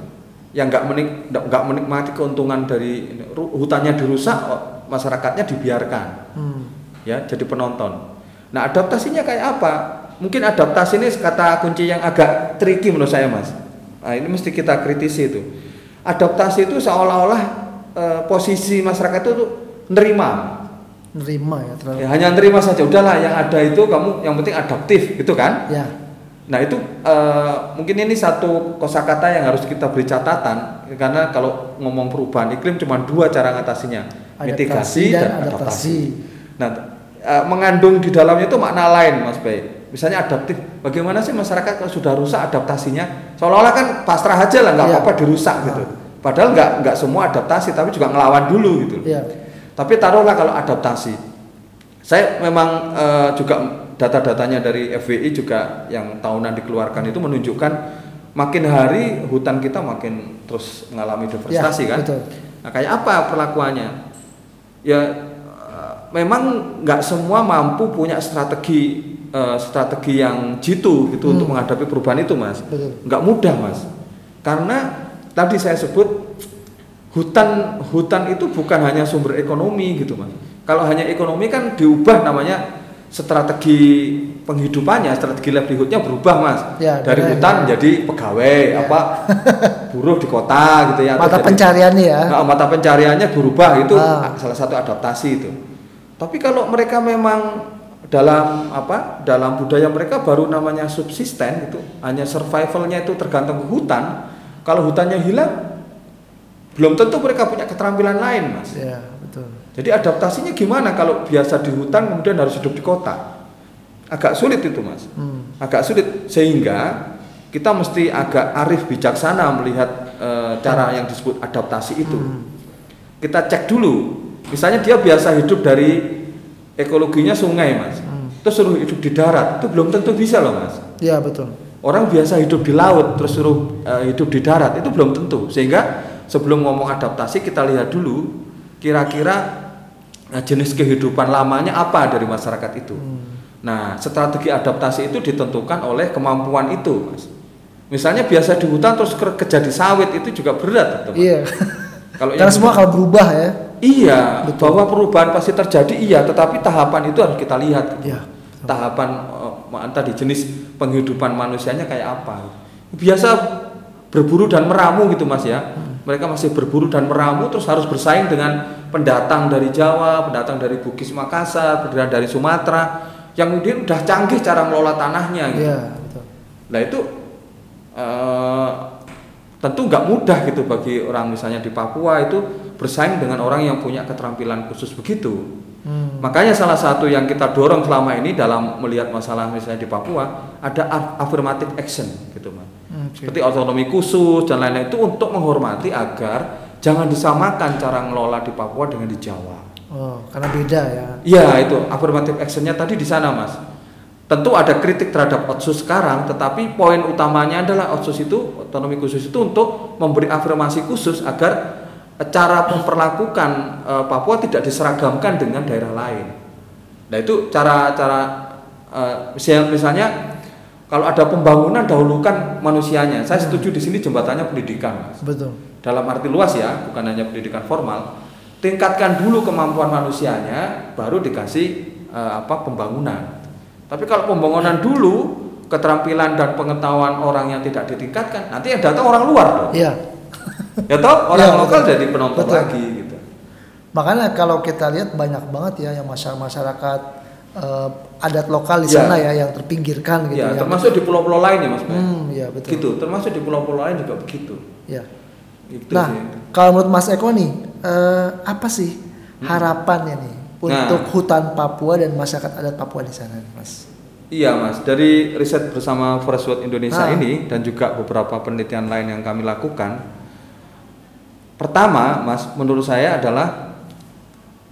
Yang nggak menik, nggak menikmati keuntungan dari hutannya dirusak, masyarakatnya dibiarkan Hmm. ya jadi penonton. Nah adaptasinya kayak apa? Mungkin adaptasi ini kata kunci yang agak tricky menurut saya mas. Nah ini mesti kita kritisi itu. Adaptasi itu seolah-olah eh, posisi masyarakat itu tuh nerima, Nerima ya terlalu. ya, hanya nerima saja. Udahlah yang ada itu kamu yang penting adaptif gitu kan? Ya. Nah itu eh, mungkin ini satu kosakata yang harus kita beri catatan karena kalau ngomong perubahan iklim cuma dua cara ngatasinya mitigasi dan, adaptasi. Nah eh, mengandung di dalamnya itu makna lain Mas Bay. Misalnya adaptif, bagaimana sih masyarakat kalau sudah rusak adaptasinya? Seolah-olah kan pasrah aja lah nggak Iya. apa-apa dirusak gitu. Padahal nggak nggak semua adaptasi tapi juga ngelawan dulu gitu. Ya. Tapi taruhlah kalau adaptasi. Saya memang eh, juga data-datanya dari FWI juga yang tahunan dikeluarkan itu menunjukkan makin hari hutan kita makin terus mengalami deforestasi Ya, kan. betul. Nah, kayak apa perlakuannya? Ya eh, memang nggak semua mampu punya strategi eh, strategi yang jitu gitu Hmm. untuk menghadapi perubahan itu, Mas. Betul. Nggak mudah, Mas. Karena tadi saya sebut hutan hutan itu bukan hanya sumber ekonomi gitu mas kalau hanya ekonomi kan diubah namanya strategi penghidupannya strategi livelihoodnya berubah mas Ya, dari benar, hutan ya. jadi pegawai Ya. apa buruh di kota gitu ya Mata jadi- pencariannya ya. Nah, mata pencariannya berubah itu Ah. salah satu adaptasi itu tapi kalau mereka memang dalam apa dalam budaya mereka baru namanya subsisten itu hanya survivalnya itu tergantung ke hutan. Kalau hutannya hilang belum tentu mereka punya keterampilan lain mas. Ya, betul. jadi adaptasinya gimana kalau biasa di hutan kemudian harus hidup di kota? Agak sulit itu mas. Hmm. agak sulit. Sehingga kita mesti agak arif bijaksana melihat eh, cara yang disebut adaptasi itu. Hmm. kita cek dulu. Misalnya dia biasa hidup dari ekologinya sungai mas Hmm. terus suruh hidup di darat itu belum tentu bisa loh mas Ya, betul. orang biasa hidup di laut terus suruh eh, hidup di darat itu belum tentu sehingga sebelum ngomong adaptasi kita lihat dulu kira-kira eh, jenis kehidupan lamanya apa dari masyarakat itu nah strategi adaptasi itu ditentukan oleh kemampuan itu mas misalnya biasa di hutan terus ker- kerja di sawit itu juga berat teman. Iya. kalau Karena yang semua kalau berubah ya. Iya, Betul. bahwa perubahan pasti terjadi iya, tetapi tahapan itu harus kita lihat. gitu. Iya, Tahapan eh, tadi jenis penghidupan manusianya kayak apa. Biasa berburu dan meramu gitu Mas ya. Mereka masih berburu dan meramu terus harus bersaing dengan pendatang dari Jawa, pendatang dari Bugis Makassar, pendatang dari Sumatera yang kemudian udah canggih cara mengelola tanahnya gitu. Iya, betul. Nah itu eh, tentu nggak mudah gitu bagi orang misalnya di Papua itu bersaing dengan orang yang punya keterampilan khusus begitu. Hmm. Makanya salah satu yang kita dorong selama ini dalam melihat masalah misalnya di Papua ada af- affirmative action gitu mas. Oke. Seperti otonomi khusus dan lain-lain itu untuk menghormati agar jangan disamakan cara ngelola di Papua dengan di Jawa. Oh, karena beda ya. Iya itu affirmative actionnya tadi di sana mas. Tentu ada kritik terhadap otsus sekarang, tetapi poin utamanya adalah otsus itu otonomi khusus itu untuk memberi afirmasi khusus agar cara memperlakukan eh, Papua tidak diseragamkan dengan daerah lain. Nah itu cara-cara eh, misalnya, misalnya kalau ada pembangunan dahulukan manusianya. Saya setuju di sini jembatannya pendidikan, mas Betul. dalam arti luas ya, bukan hanya pendidikan formal. Tingkatkan dulu kemampuan manusianya, baru dikasih eh, apa pembangunan. Tapi kalau pembangunan dulu, keterampilan dan pengetahuan orang yang tidak ditingkatkan, nanti yang datang orang luar dong. Iya. Ya toh orang Iya, lokal betul. jadi penonton Betul. lagi gitu. Makanya kalau kita lihat banyak banget ya yang masyarakat masyarakat eh, adat lokal di Iya. sana ya yang terpinggirkan gitu. Ya, yang- termasuk di pulau-pulau lain ya Mas. Hmm, iya betul. Gitu, termasuk di pulau-pulau lain juga begitu. Ya. Gitu Nah, sih. kalau menurut Mas Eko nih, eh, apa sih harapannya nih untuk Nah. hutan Papua dan masyarakat adat Papua di sana, nih, Mas? Iya mas, dari riset bersama Forest World Indonesia Ah. ini dan juga beberapa penelitian lain yang kami lakukan, pertama mas, menurut saya adalah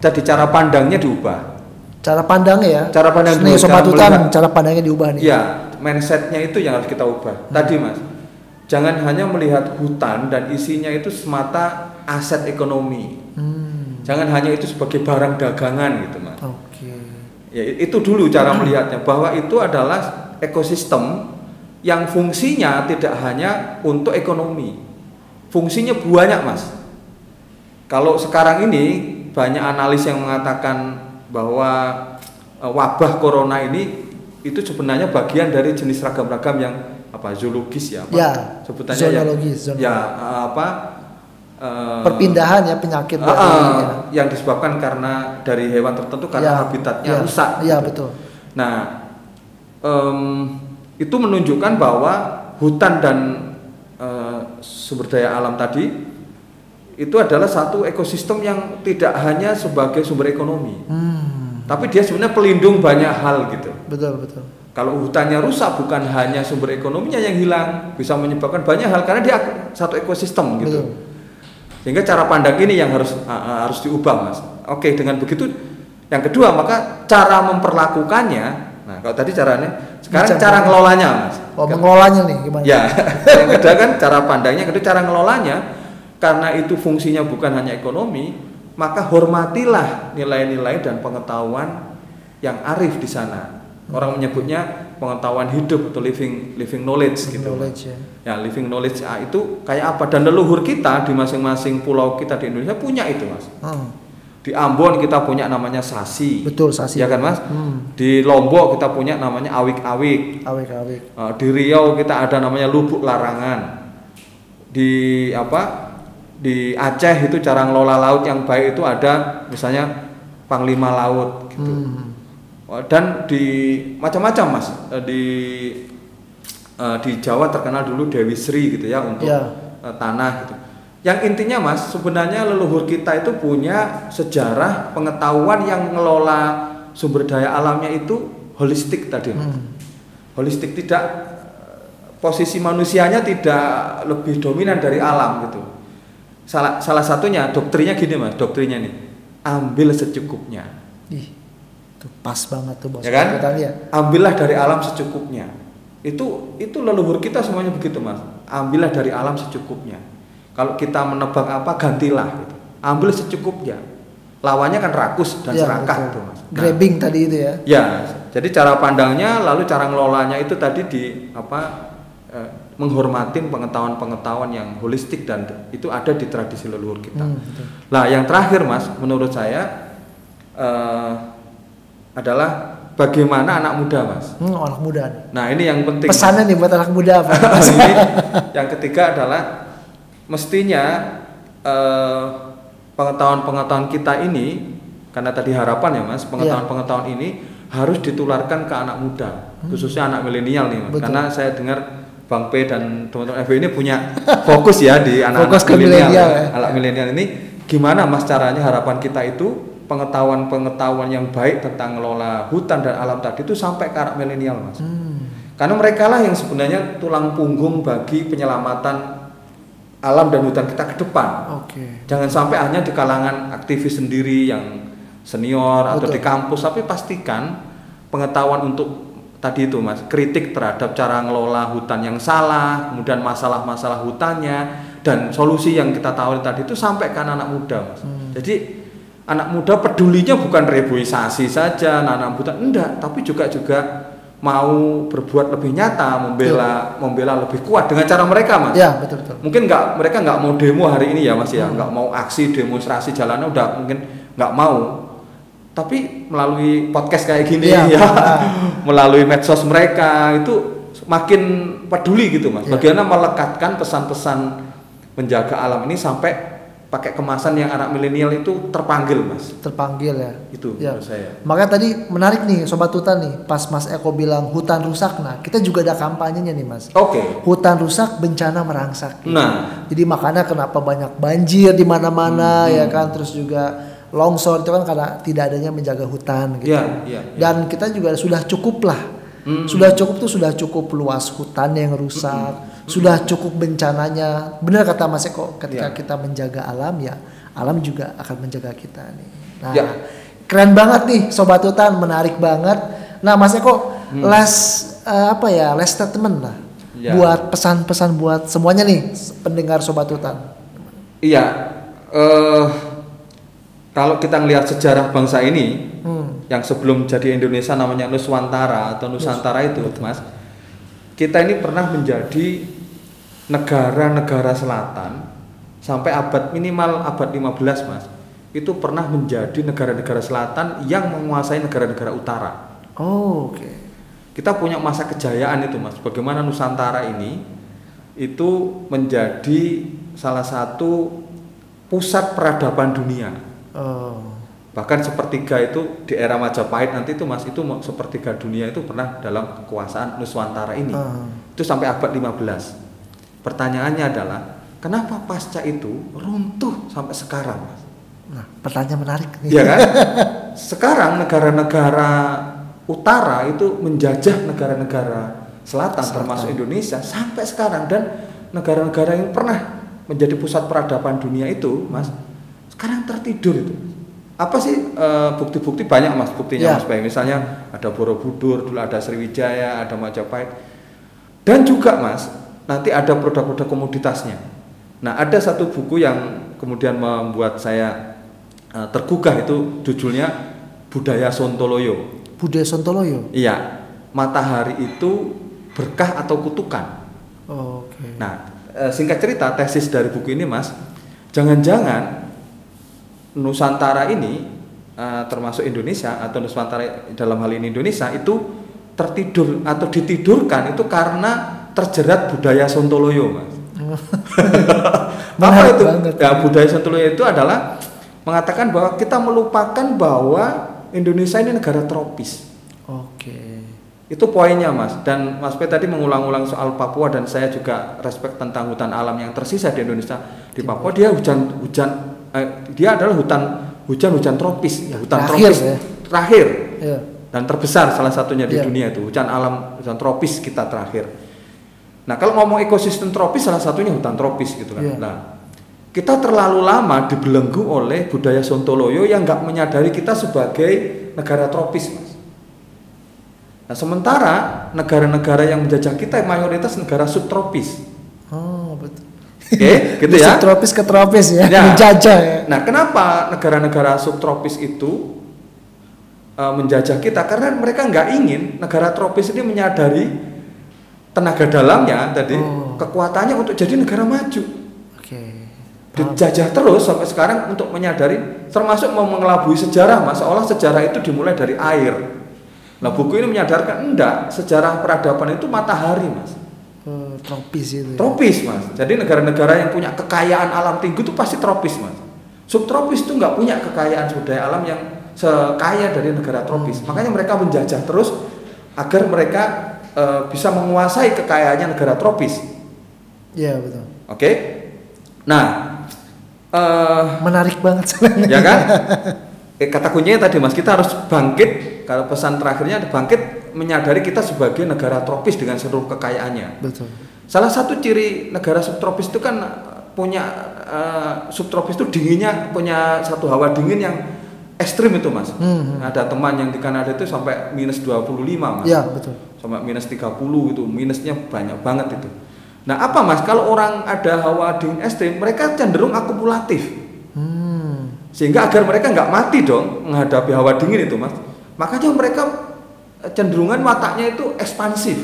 jadi cara pandangnya diubah. Cara pandangnya ya. Cara pandang nih dulu, sobat cara hutan, melihat. cara pandangnya diubah nih. Iya, mindsetnya itu yang harus kita ubah. Tadi mas, jangan hanya melihat hutan dan isinya itu semata aset ekonomi. Hmm. Jangan hanya itu sebagai barang dagangan gitu mas. Oke. Ya, itu dulu cara melihatnya bahwa itu adalah ekosistem yang fungsinya tidak hanya untuk ekonomi. Fungsinya banyak, Mas. Kalau sekarang ini banyak analis yang mengatakan bahwa eh, wabah corona ini itu sebenarnya bagian dari jenis ragam-ragam yang apa zoologis ya, apa Ya, sebutannya ya- zonologi. ya eh, apa eh, Perpindahan ya penyakit dari ah, ya. yang disebabkan karena dari hewan tertentu karena Ya, habitatnya ya, rusak. Iya, gitu. betul. Nah, em, itu menunjukkan bahwa hutan dan eh, sumber daya alam tadi itu adalah satu ekosistem yang tidak hanya sebagai sumber ekonomi, Hmm. tapi dia sebenarnya pelindung banyak hal gitu. Betul, betul. Kalau hutannya rusak bukan hanya sumber ekonominya yang hilang, bisa menyebabkan banyak hal karena dia satu ekosistem gitu. Betul. Sehingga cara pandang ini yang harus uh, harus diubah, Mas. Oke, dengan begitu yang kedua maka cara memperlakukannya. Nah, kalau tadi caranya, sekarang Macam cara ngelolanya, Mas. Oh, mengelolanya nih gimana? Ya, yang kedua kan cara pandangnya, kedua cara ngelolanya karena itu fungsinya bukan hanya ekonomi, maka hormatilah nilai-nilai dan pengetahuan yang arif di sana. Orang menyebutnya pengetahuan hidup atau living living knowledge gitu. Knowledge ya. Ya, living knowledge ah, itu kayak apa? Dan leluhur kita di masing-masing pulau kita di Indonesia punya itu, Mas. Hmm. Di Ambon kita punya namanya sasi. Betul, sasi. Ya kan, Mas? Hmm. Di Lombok kita punya namanya awik-awik. Awik-awik. Eh, di Riau kita ada namanya lubuk larangan. Di apa? Di Aceh itu cara ngelola laut yang baik itu ada misalnya panglima laut gitu. Hmm. Oh, Dan di macam-macam Mas. Eh, Di eh, di Jawa terkenal dulu Dewi Sri gitu ya untuk Ya. eh, tanah gitu. Yang intinya Mas, sebenarnya leluhur kita itu punya sejarah pengetahuan yang ngelola sumber daya alamnya itu holistik tadi. Mas Hmm. holistik tidak posisi manusianya tidak lebih dominan dari alam gitu salah salah satunya doktrinya gini mas doktrinya nih ambil secukupnya Ih, tuh pas banget tuh bos. Ya kan? Ambillah dari alam secukupnya Itu itu leluhur kita semuanya begitu mas. Ambillah dari alam secukupnya. Kalau kita menebang apa gantilah gitu. Ambil secukupnya. Lawannya kan rakus dan Ya, serakah betul. itu mas. Nah, Grabbing tadi itu ya. Ya, jadi cara pandangnya lalu cara ngelolanya itu tadi di apa eh, menghormatin pengetahuan-pengetahuan yang holistik dan itu ada di tradisi leluhur kita. Hmm, betul. Nah, yang terakhir Mas, menurut saya eh, adalah bagaimana anak muda Mas. Hmm, anak muda. Nah, ini yang penting. Pesannya nih buat anak muda apa? ini yang ketiga adalah mestinya eh, pengetahuan-pengetahuan kita ini karena tadi harapan ya mas pengetahuan-pengetahuan ini harus ditularkan ke anak muda khususnya anak milenial nih mas Betul. karena saya dengar Bang P dan teman-teman FB ini punya fokus ya di anak-anak Fokus milenial ya. ya. anak milenial ini gimana mas caranya harapan kita itu pengetahuan-pengetahuan yang baik tentang ngelola hutan dan alam tadi itu sampai ke anak milenial mas Hmm, karena mereka lah yang sebenarnya tulang punggung bagi penyelamatan alam dan hutan kita ke depan. Oke. Jangan sampai hanya di kalangan aktivis sendiri yang senior atau Betul. di kampus, tapi pastikan pengetahuan untuk tadi itu mas, kritik terhadap cara ngelola hutan yang salah, kemudian masalah-masalah hutannya dan solusi yang kita tahu tadi itu sampai ke anak-anak muda mas. Hmm. Jadi anak muda pedulinya bukan reboisasi saja, nanam hutan enggak, tapi juga juga mau berbuat lebih nyata, membela membela lebih kuat dengan cara mereka mas Ya, betul betul. mungkin nggak mereka nggak mau demo hari ini ya mas ya Hmm. nggak mau aksi demonstrasi jalanan udah mungkin nggak mau tapi melalui podcast kayak gini Iya, ya ah. melalui medsos mereka itu makin peduli gitu mas Iya. bagaimana melekatkan pesan-pesan menjaga alam ini sampai pakai kemasan yang anak milenial itu terpanggil mas Terpanggil ya. itu Ya. menurut saya Makanya tadi menarik nih sobat hutan nih, pas Mas Eko bilang hutan rusak, nah kita juga ada kampanyenya nih Mas. oke Hutan rusak, bencana merangsak. nah Jadi makanya kenapa banyak banjir di mana-mana Hmm, ya hmm. kan, terus juga longsor itu kan karena tidak adanya menjaga hutan gitu. Iya, iya, iya. Dan kita juga sudah cukup lah. Hmm. Sudah cukup tuh sudah cukup luas hutan yang rusak, sudah cukup bencananya. Benar kata Mas Eko, ketika Iya. kita menjaga alam ya, alam juga akan menjaga kita nih. Nah, Ya. keren banget nih sobat hutan, menarik banget. Nah, Mas Eko, Hmm. last eh, apa ya, last statement lah Ya. buat pesan-pesan buat semuanya nih pendengar sobat hutan. Iya, eh kalau kita melihat sejarah bangsa ini, Hmm. yang sebelum jadi Indonesia namanya Nuswantara atau Nusantara itu, Mas, kita ini pernah menjadi negara-negara selatan sampai abad minimal abad 15, Mas. Itu pernah menjadi negara-negara selatan yang menguasai negara-negara utara. Oh, oke. Kita punya masa kejayaan itu, Mas. Bagaimana Nusantara ini itu menjadi salah satu pusat peradaban dunia. Bahkan sepertiga itu di era Majapahit nanti itu Mas itu sepertiga dunia itu pernah dalam kekuasaan Nuswantara ini. Ah. Itu sampai abad 15. Pertanyaannya adalah kenapa pasca itu runtuh sampai sekarang, Mas? Nah, pertanyaan menarik nih. Iya kan? Sekarang negara-negara utara itu menjajah negara-negara selatan, Selatan. termasuk Indonesia sampai sekarang dan negara-negara yang pernah menjadi pusat peradaban dunia itu, Mas, sekarang tertidur itu. Apa sih eh, bukti-bukti banyak Mas buktinya Ya. Mas Baik. Misalnya ada Borobudur, dulu ada Sriwijaya, ada Majapahit. Dan juga Mas, nanti ada produk-produk komoditasnya. Nah, ada satu buku yang kemudian membuat saya eh, tergugah itu judulnya Budaya Sontoloyo. Budaya Sontoloyo. Iya, matahari itu berkah atau kutukan. Oh, Oke. Nah, eh, singkat cerita tesis dari buku ini, Mas, jangan-jangan Nusantara ini eh, termasuk Indonesia atau Nusantara dalam hal ini Indonesia itu tertidur atau ditidurkan itu karena terjerat budaya Sontoloyo, Mas. Apa itu? banget. Ya, budaya Sontoloyo itu adalah mengatakan bahwa kita melupakan bahwa Indonesia ini negara tropis. Oke. Itu poinnya Mas. Dan Mas P tadi mengulang-ulang soal Papua dan saya juga respect tentang hutan alam yang tersisa di Indonesia. Di Papua dia hujan hujan eh, dia adalah hutan hujan-hujan tropis, Ya, hutan terakhir tropis ya. terakhir Iya. dan terbesar salah satunya di Iya. dunia itu hujan alam hujan tropis kita terakhir. Nah kalau ngomong ekosistem tropis salah satunya hutan tropis gitu kan. Iya. Nah kita terlalu lama dibelenggu oleh budaya Sontoloyo yang nggak menyadari kita sebagai negara tropis mas. Nah, sementara negara-negara yang menjajah kita mayoritas negara subtropis. Oh, betul. Oke, gitu ya. Subtropis ke tropis ya, Ya. menjajah ya. Nah, kenapa negara-negara subtropis itu uh, menjajah kita? Karena mereka nggak ingin negara tropis ini menyadari tenaga dalamnya tadi Oh. kekuatannya untuk jadi negara maju. Oke. Paham. Dijajah terus sampai sekarang untuk menyadari, termasuk mau mengelabui sejarah, mas. Seolah sejarah itu dimulai dari air. Nah, buku ini menyadarkan enggak, sejarah peradaban itu matahari, mas. Oh, tropis itu. ya. Tropis mas. Jadi negara-negara yang punya kekayaan alam tinggi itu pasti tropis mas. Subtropis itu nggak punya kekayaan sumber daya alam yang sekaya dari negara tropis. Makanya mereka menjajah terus agar mereka eh, bisa menguasai kekayaannya negara tropis. Iya betul. Oke? Nah, eh, Menarik banget sebenarnya. ya kan? Eh, kata kuncinya tadi mas, kita harus bangkit. Kalau pesan terakhirnya bangkit menyadari kita sebagai negara tropis dengan seluruh kekayaannya. Betul. Salah satu ciri negara subtropis itu kan eh, punya eh, subtropis itu dinginnya punya satu hawa dingin yang ekstrim itu mas. Hmm, hmm. Ada teman yang di Kanada itu sampai minus 25 mas. Iya betul. Sampai minus 30 itu minusnya banyak banget itu. Nah apa mas kalau orang ada hawa dingin ekstrim mereka cenderung akumulatif Hmm. sehingga agar mereka nggak mati dong menghadapi hawa dingin itu mas. Makanya mereka cenderungan wataknya itu ekspansif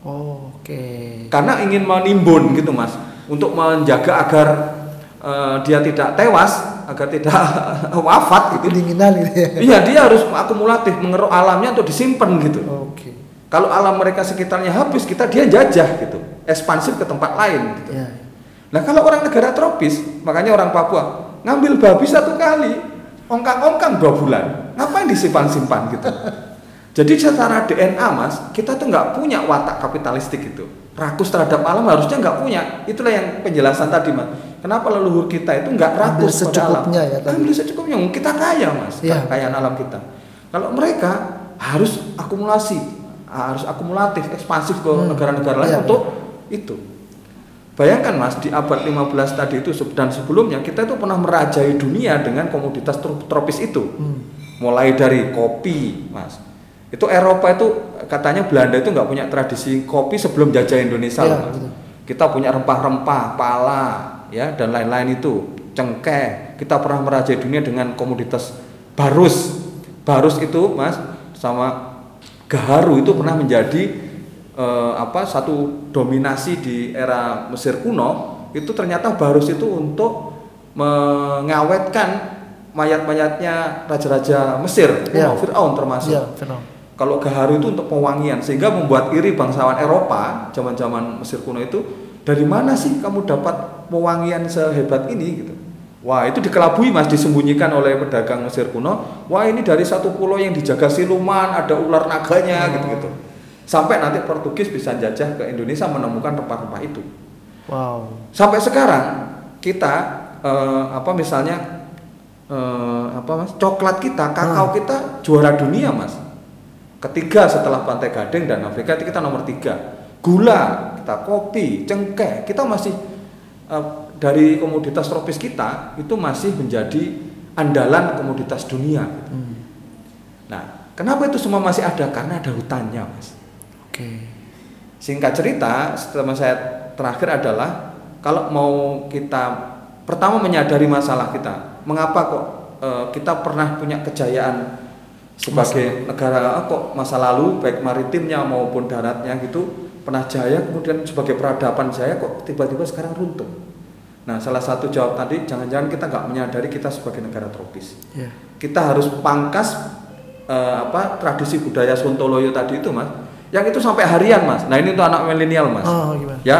Oh, Oke. karena ingin menimbun gitu mas untuk menjaga agar eh, dia tidak tewas agar tidak wafat gitu Kedinginan gitu ya. iya dia harus akumulatif mengeruk alamnya untuk disimpan gitu Oke. kalau alam mereka sekitarnya habis kita dia jajah gitu ekspansif ke tempat lain gitu. Ya. nah kalau orang negara tropis makanya orang Papua ngambil babi satu kali ongkang-ongkang dua bulan ngapain disimpan-simpan gitu jadi secara DNA mas kita tuh nggak punya watak kapitalistik itu rakus terhadap alam harusnya nggak punya itulah yang penjelasan tadi mas kenapa leluhur kita itu nggak Ambil rakus pada alam secukupnya ya tadi. ambil secukupnya kita kaya mas Iya. kekayaan alam kita kalau mereka harus akumulasi harus akumulatif ekspansif ke Hmm. negara-negara lain Iya, untuk itu Bayangkan mas, di abad 15 tadi itu dan sebelumnya kita itu pernah merajai dunia dengan komoditas tro- tropis itu. Hmm. Mulai dari kopi, mas. Itu Eropa itu katanya Belanda itu nggak punya tradisi kopi sebelum jajah Indonesia, loh, betul. Kita punya rempah-rempah, pala, ya dan lain-lain itu, cengkeh. Kita pernah merajai dunia dengan komoditas barus. Barus itu, mas, sama gaharu itu pernah menjadi eh, apa satu dominasi di era Mesir kuno itu ternyata barus itu untuk mengawetkan mayat-mayatnya raja-raja Mesir Iya. Fir'aun termasuk. Fir'aun. Kalau gaharu itu untuk pewangian sehingga membuat iri bangsawan Eropa zaman-zaman Mesir kuno itu dari mana sih kamu dapat pewangian sehebat ini gitu. Wah itu dikelabui mas disembunyikan oleh pedagang Mesir kuno. Wah ini dari satu pulau yang dijaga siluman ada ular naganya Oh. gitu-gitu. Sampai nanti Portugis bisa jajah ke Indonesia menemukan rempah-rempah itu. Wow. Sampai sekarang kita eh, apa misalnya eh, apa mas coklat kita kakao kita juara dunia mas ketiga setelah Pantai Gading dan Afrika itu kita nomor tiga gula kita kopi cengkeh kita masih eh, dari komoditas tropis kita itu masih menjadi andalan komoditas dunia Hmm. nah kenapa itu semua masih ada karena ada hutannya mas Oke. Singkat cerita, setelah saya terakhir adalah kalau mau kita pertama menyadari masalah kita, mengapa kok eh, kita pernah punya kejayaan sebagai negara kok masa lalu baik maritimnya maupun daratnya gitu pernah jaya kemudian sebagai peradaban jaya kok tiba-tiba sekarang runtuh. Nah, salah satu jawab tadi jangan-jangan kita nggak menyadari kita sebagai negara tropis Ya. kita harus pangkas eh, apa tradisi budaya Sontoloyo tadi itu mas yang itu sampai harian mas nah ini untuk anak milenial mas Oh, gimana? ya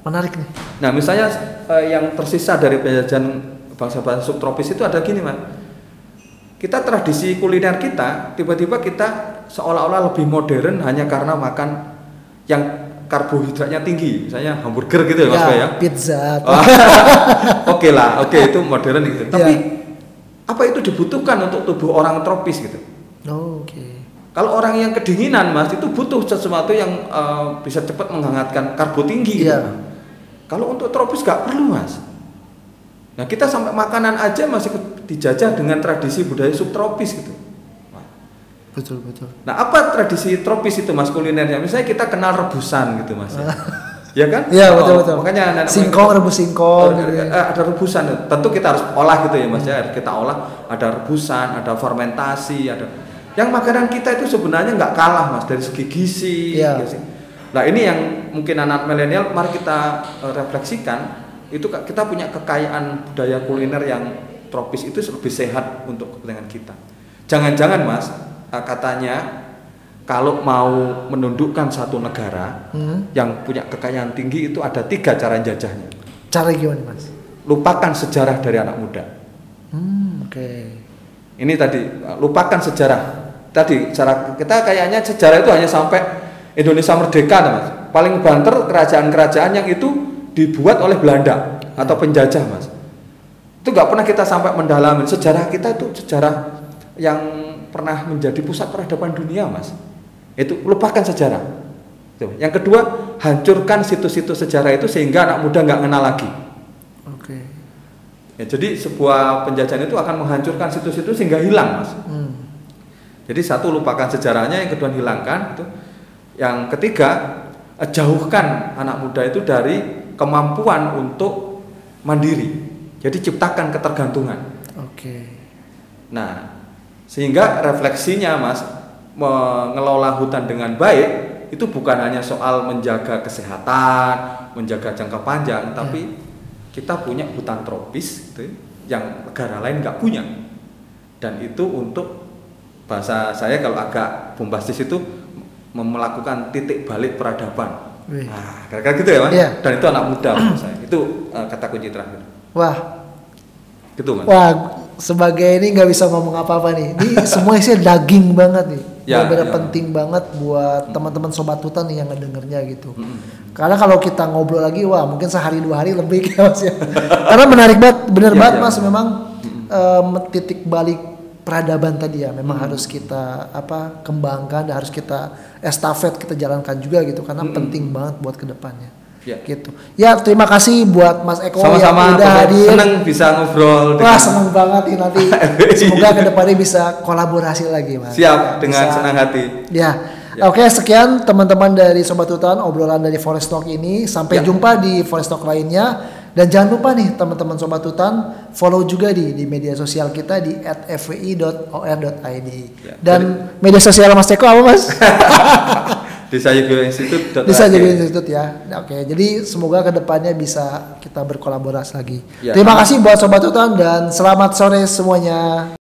Menarik nih. nah misalnya eh, yang tersisa dari penjajahan bangsa-bangsa subtropis itu ada gini mas kita tradisi kuliner kita tiba-tiba kita seolah-olah lebih modern hanya karena makan yang karbohidratnya tinggi misalnya hamburger gitu ya mas Bay, ya pizza. Oh, Oke lah, oke itu modern gitu. Tapi Iya. apa itu dibutuhkan untuk tubuh orang tropis gitu? Oh, Oke. Kalau orang yang kedinginan mas itu butuh sesuatu yang eh, bisa cepat menghangatkan karbo tinggi. gitu. Iya. Kalau untuk tropis nggak perlu mas. Nah kita sampai makanan aja masih dijajah dengan tradisi budaya subtropis gitu. Betul betul. Nah, apa tradisi tropis itu Mas kulinernya? Misalnya kita kenal rebusan gitu Mas. Ya, ya kan? Iya Oh, betul betul. Makanya anak- singkong rebus singkong. gitu ya. Eh, ada rebusan. Tentu kita harus olah gitu ya Mas ya. Kita olah ada rebusan, ada fermentasi, ada yang makanan kita itu sebenarnya nggak kalah Mas dari segi gizi. Iya. gizi. Nah, ini yang mungkin anak milenial mari kita eh, refleksikan itu kita punya kekayaan budaya kuliner yang tropis itu lebih sehat untuk kepentingan kita. Jangan-jangan Mas eh, katanya kalau mau menundukkan satu negara Hmm. yang punya kekayaan tinggi itu ada tiga cara jajahnya. Cara gimana mas? Lupakan sejarah dari anak muda. Hmm, oke. Ini tadi uh, lupakan sejarah. Tadi cara kita kayaknya sejarah itu hanya sampai Indonesia merdeka, mas. Paling banter kerajaan-kerajaan yang itu dibuat oleh Belanda atau penjajah, mas. Itu nggak pernah kita sampai mendalami sejarah kita itu sejarah yang pernah menjadi pusat peradaban dunia, mas. Itu lupakan sejarah. Tuh. Yang kedua, hancurkan situs-situs sejarah itu sehingga anak muda nggak kenal lagi. Oke. Ya, jadi sebuah penjajahan itu akan menghancurkan situs-situs sehingga hilang, mas. Hmm. Jadi satu lupakan sejarahnya, yang kedua hilangkan. Itu. Yang ketiga jauhkan anak muda itu dari kemampuan untuk mandiri. Jadi ciptakan ketergantungan. Oke. Nah, sehingga refleksinya, mas, mengelola hutan dengan baik itu bukan hanya soal menjaga kesehatan, menjaga jangka panjang, tapi kita punya hutan tropis gitu, yang negara lain nggak punya. Dan itu untuk bahasa saya kalau agak bombastis itu melakukan titik balik peradaban. Wih. Nah, kira-kira gitu ya, mas. Iya. Dan itu anak muda menurut saya. Itu eh, kata kunci terakhir. Wah, Gitu, mas. wah sebagai ini nggak bisa ngomong apa-apa nih. Ini semua isinya daging banget nih. Ya, Benar-benar ya. penting banget buat teman-teman sobat hutan nih yang ngedengernya gitu. Mm-mm. Karena kalau kita ngobrol lagi, wah mungkin sehari dua hari lebih ya mas ya. Karena menarik banget, bener Iya, banget iya. mas. Memang em, titik balik peradaban tadi ya, memang harus kita apa kembangkan, dan harus kita estafet kita jalankan juga gitu. Karena Mm-mm. penting banget buat ke depannya. Ya. Gitu. Ya terima kasih buat Mas Eko yang Sama-sama, udah pokoknya hadir. seneng bisa ngobrol. Wah seneng banget nih nanti. Semoga ke depannya bisa kolaborasi lagi mas. Siap dengan Bisa- senang hati. Ya. Ya. Oke sekian teman-teman dari Sobat Hutan obrolan dari Forest Talk ini. Sampai Ya. jumpa di Forest Talk lainnya. Dan jangan lupa nih teman-teman Sobat Hutan follow juga di di media sosial kita di @fwi.or.id. Ya. Dan media sosial Mas Eko apa Mas? Desa Yogo Institute. bisa jadi institut ya. Nah, Oke, jadi semoga ke depannya bisa kita berkolaborasi lagi. Ya. Terima kasih buat Sobat Hutan dan selamat sore semuanya.